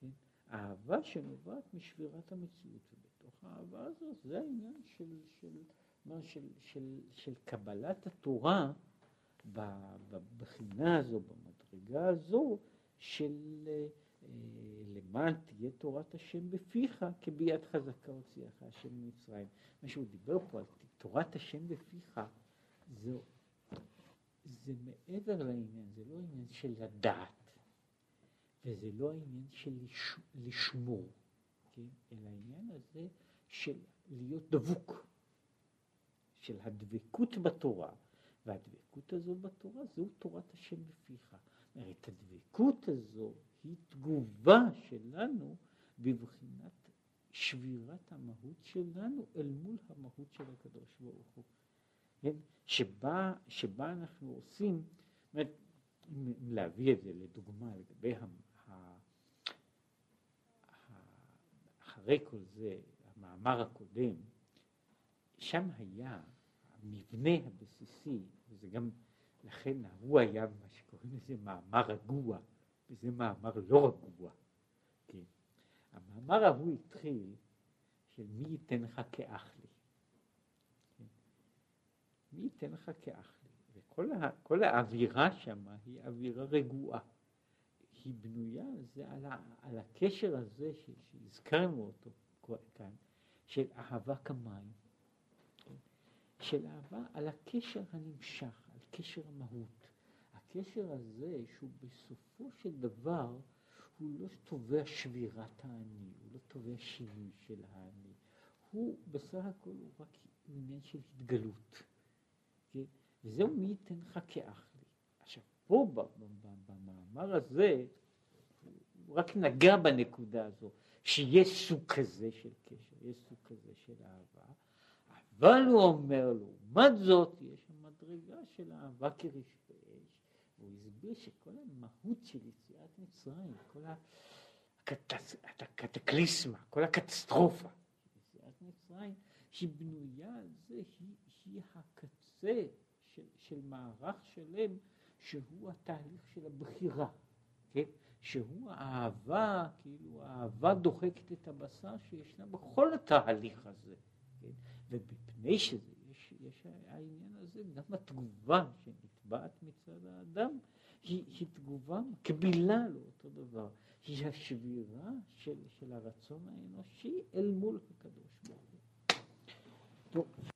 כן? אהבה שנובעת משבירת המציאות. בתוך האהבה הזאת, זה העניין של, של, של, של, של, של קבלת התורה בבחינה הזו, במדרגה הזו, של אה, למען תהיה תורת השם בפיך, כביד חזקה הוציאך השם ממצרים. מה שהוא דיבר פה על תורת השם בפיך, זה, זה מעבר לעניין, זה לא עניין של לדעת, וזה לא העניין של לש, לשמור. כן? אלא העניין הזה של להיות דבוק, של הדבקות בתורה, והדבקות הזו בתורה זו תורת השם בפיך. זאת הדבקות הזו היא תגובה שלנו בבחינת שבירת המהות שלנו אל מול המהות של הקדוש ברוך הוא. כן? שבה, שבה אנחנו עושים, זאת אומרת, להביא את זה לדוגמה לגבי אחרי כל זה, המאמר הקודם, שם היה המבנה הבסיסי, וזה גם, לכן הוא היה מה שקוראים לזה מאמר רגוע, וזה מאמר לא רגוע. כן. המאמר ההוא התחיל של מי ייתן לך כאח לי. כן. מי ייתן לך כאח לי. וכל האווירה שם היא אווירה רגועה. היא בנויה זה, על, ה, על הקשר הזה ש, שהזכרנו אותו כאן, של אהבה כמים, של אהבה על הקשר הנמשך, על קשר המהות. הקשר הזה שהוא בסופו של דבר הוא לא תובע שבירת האני, הוא לא תובע שינוי של האני, הוא בסך הכל הוא רק עניין של התגלות. כן? וזהו מי ייתן לך כאח פה במאמר הזה, הוא רק נגע בנקודה הזו, שיש סוג כזה של קשר, יש סוג כזה של אהבה, אבל הוא אומר לו, לעומת זאת, יש מדרגה של אהבה כרשפי אש, והוא הסביר שכל המהות של יציאת מצרים, כל הקטקליסמה, כל הקטסטרופה של יציאת מצרים, שהיא בנויה על זה, היא, היא הקצה של, של מערך שלם שהוא התהליך של הבחירה. כן? שהוא האהבה, כאילו האהבה דוחקת את הבשר שישנה בכל התהליך הזה, כן? ומפני שזה, יש, יש העניין הזה, גם התגובה שנתבעת מצד האדם, היא, היא תגובה מקבילה לאותו דבר, היא השבירה של, של הרצון האנושי אל מול הקדוש ברוך הוא. טוב,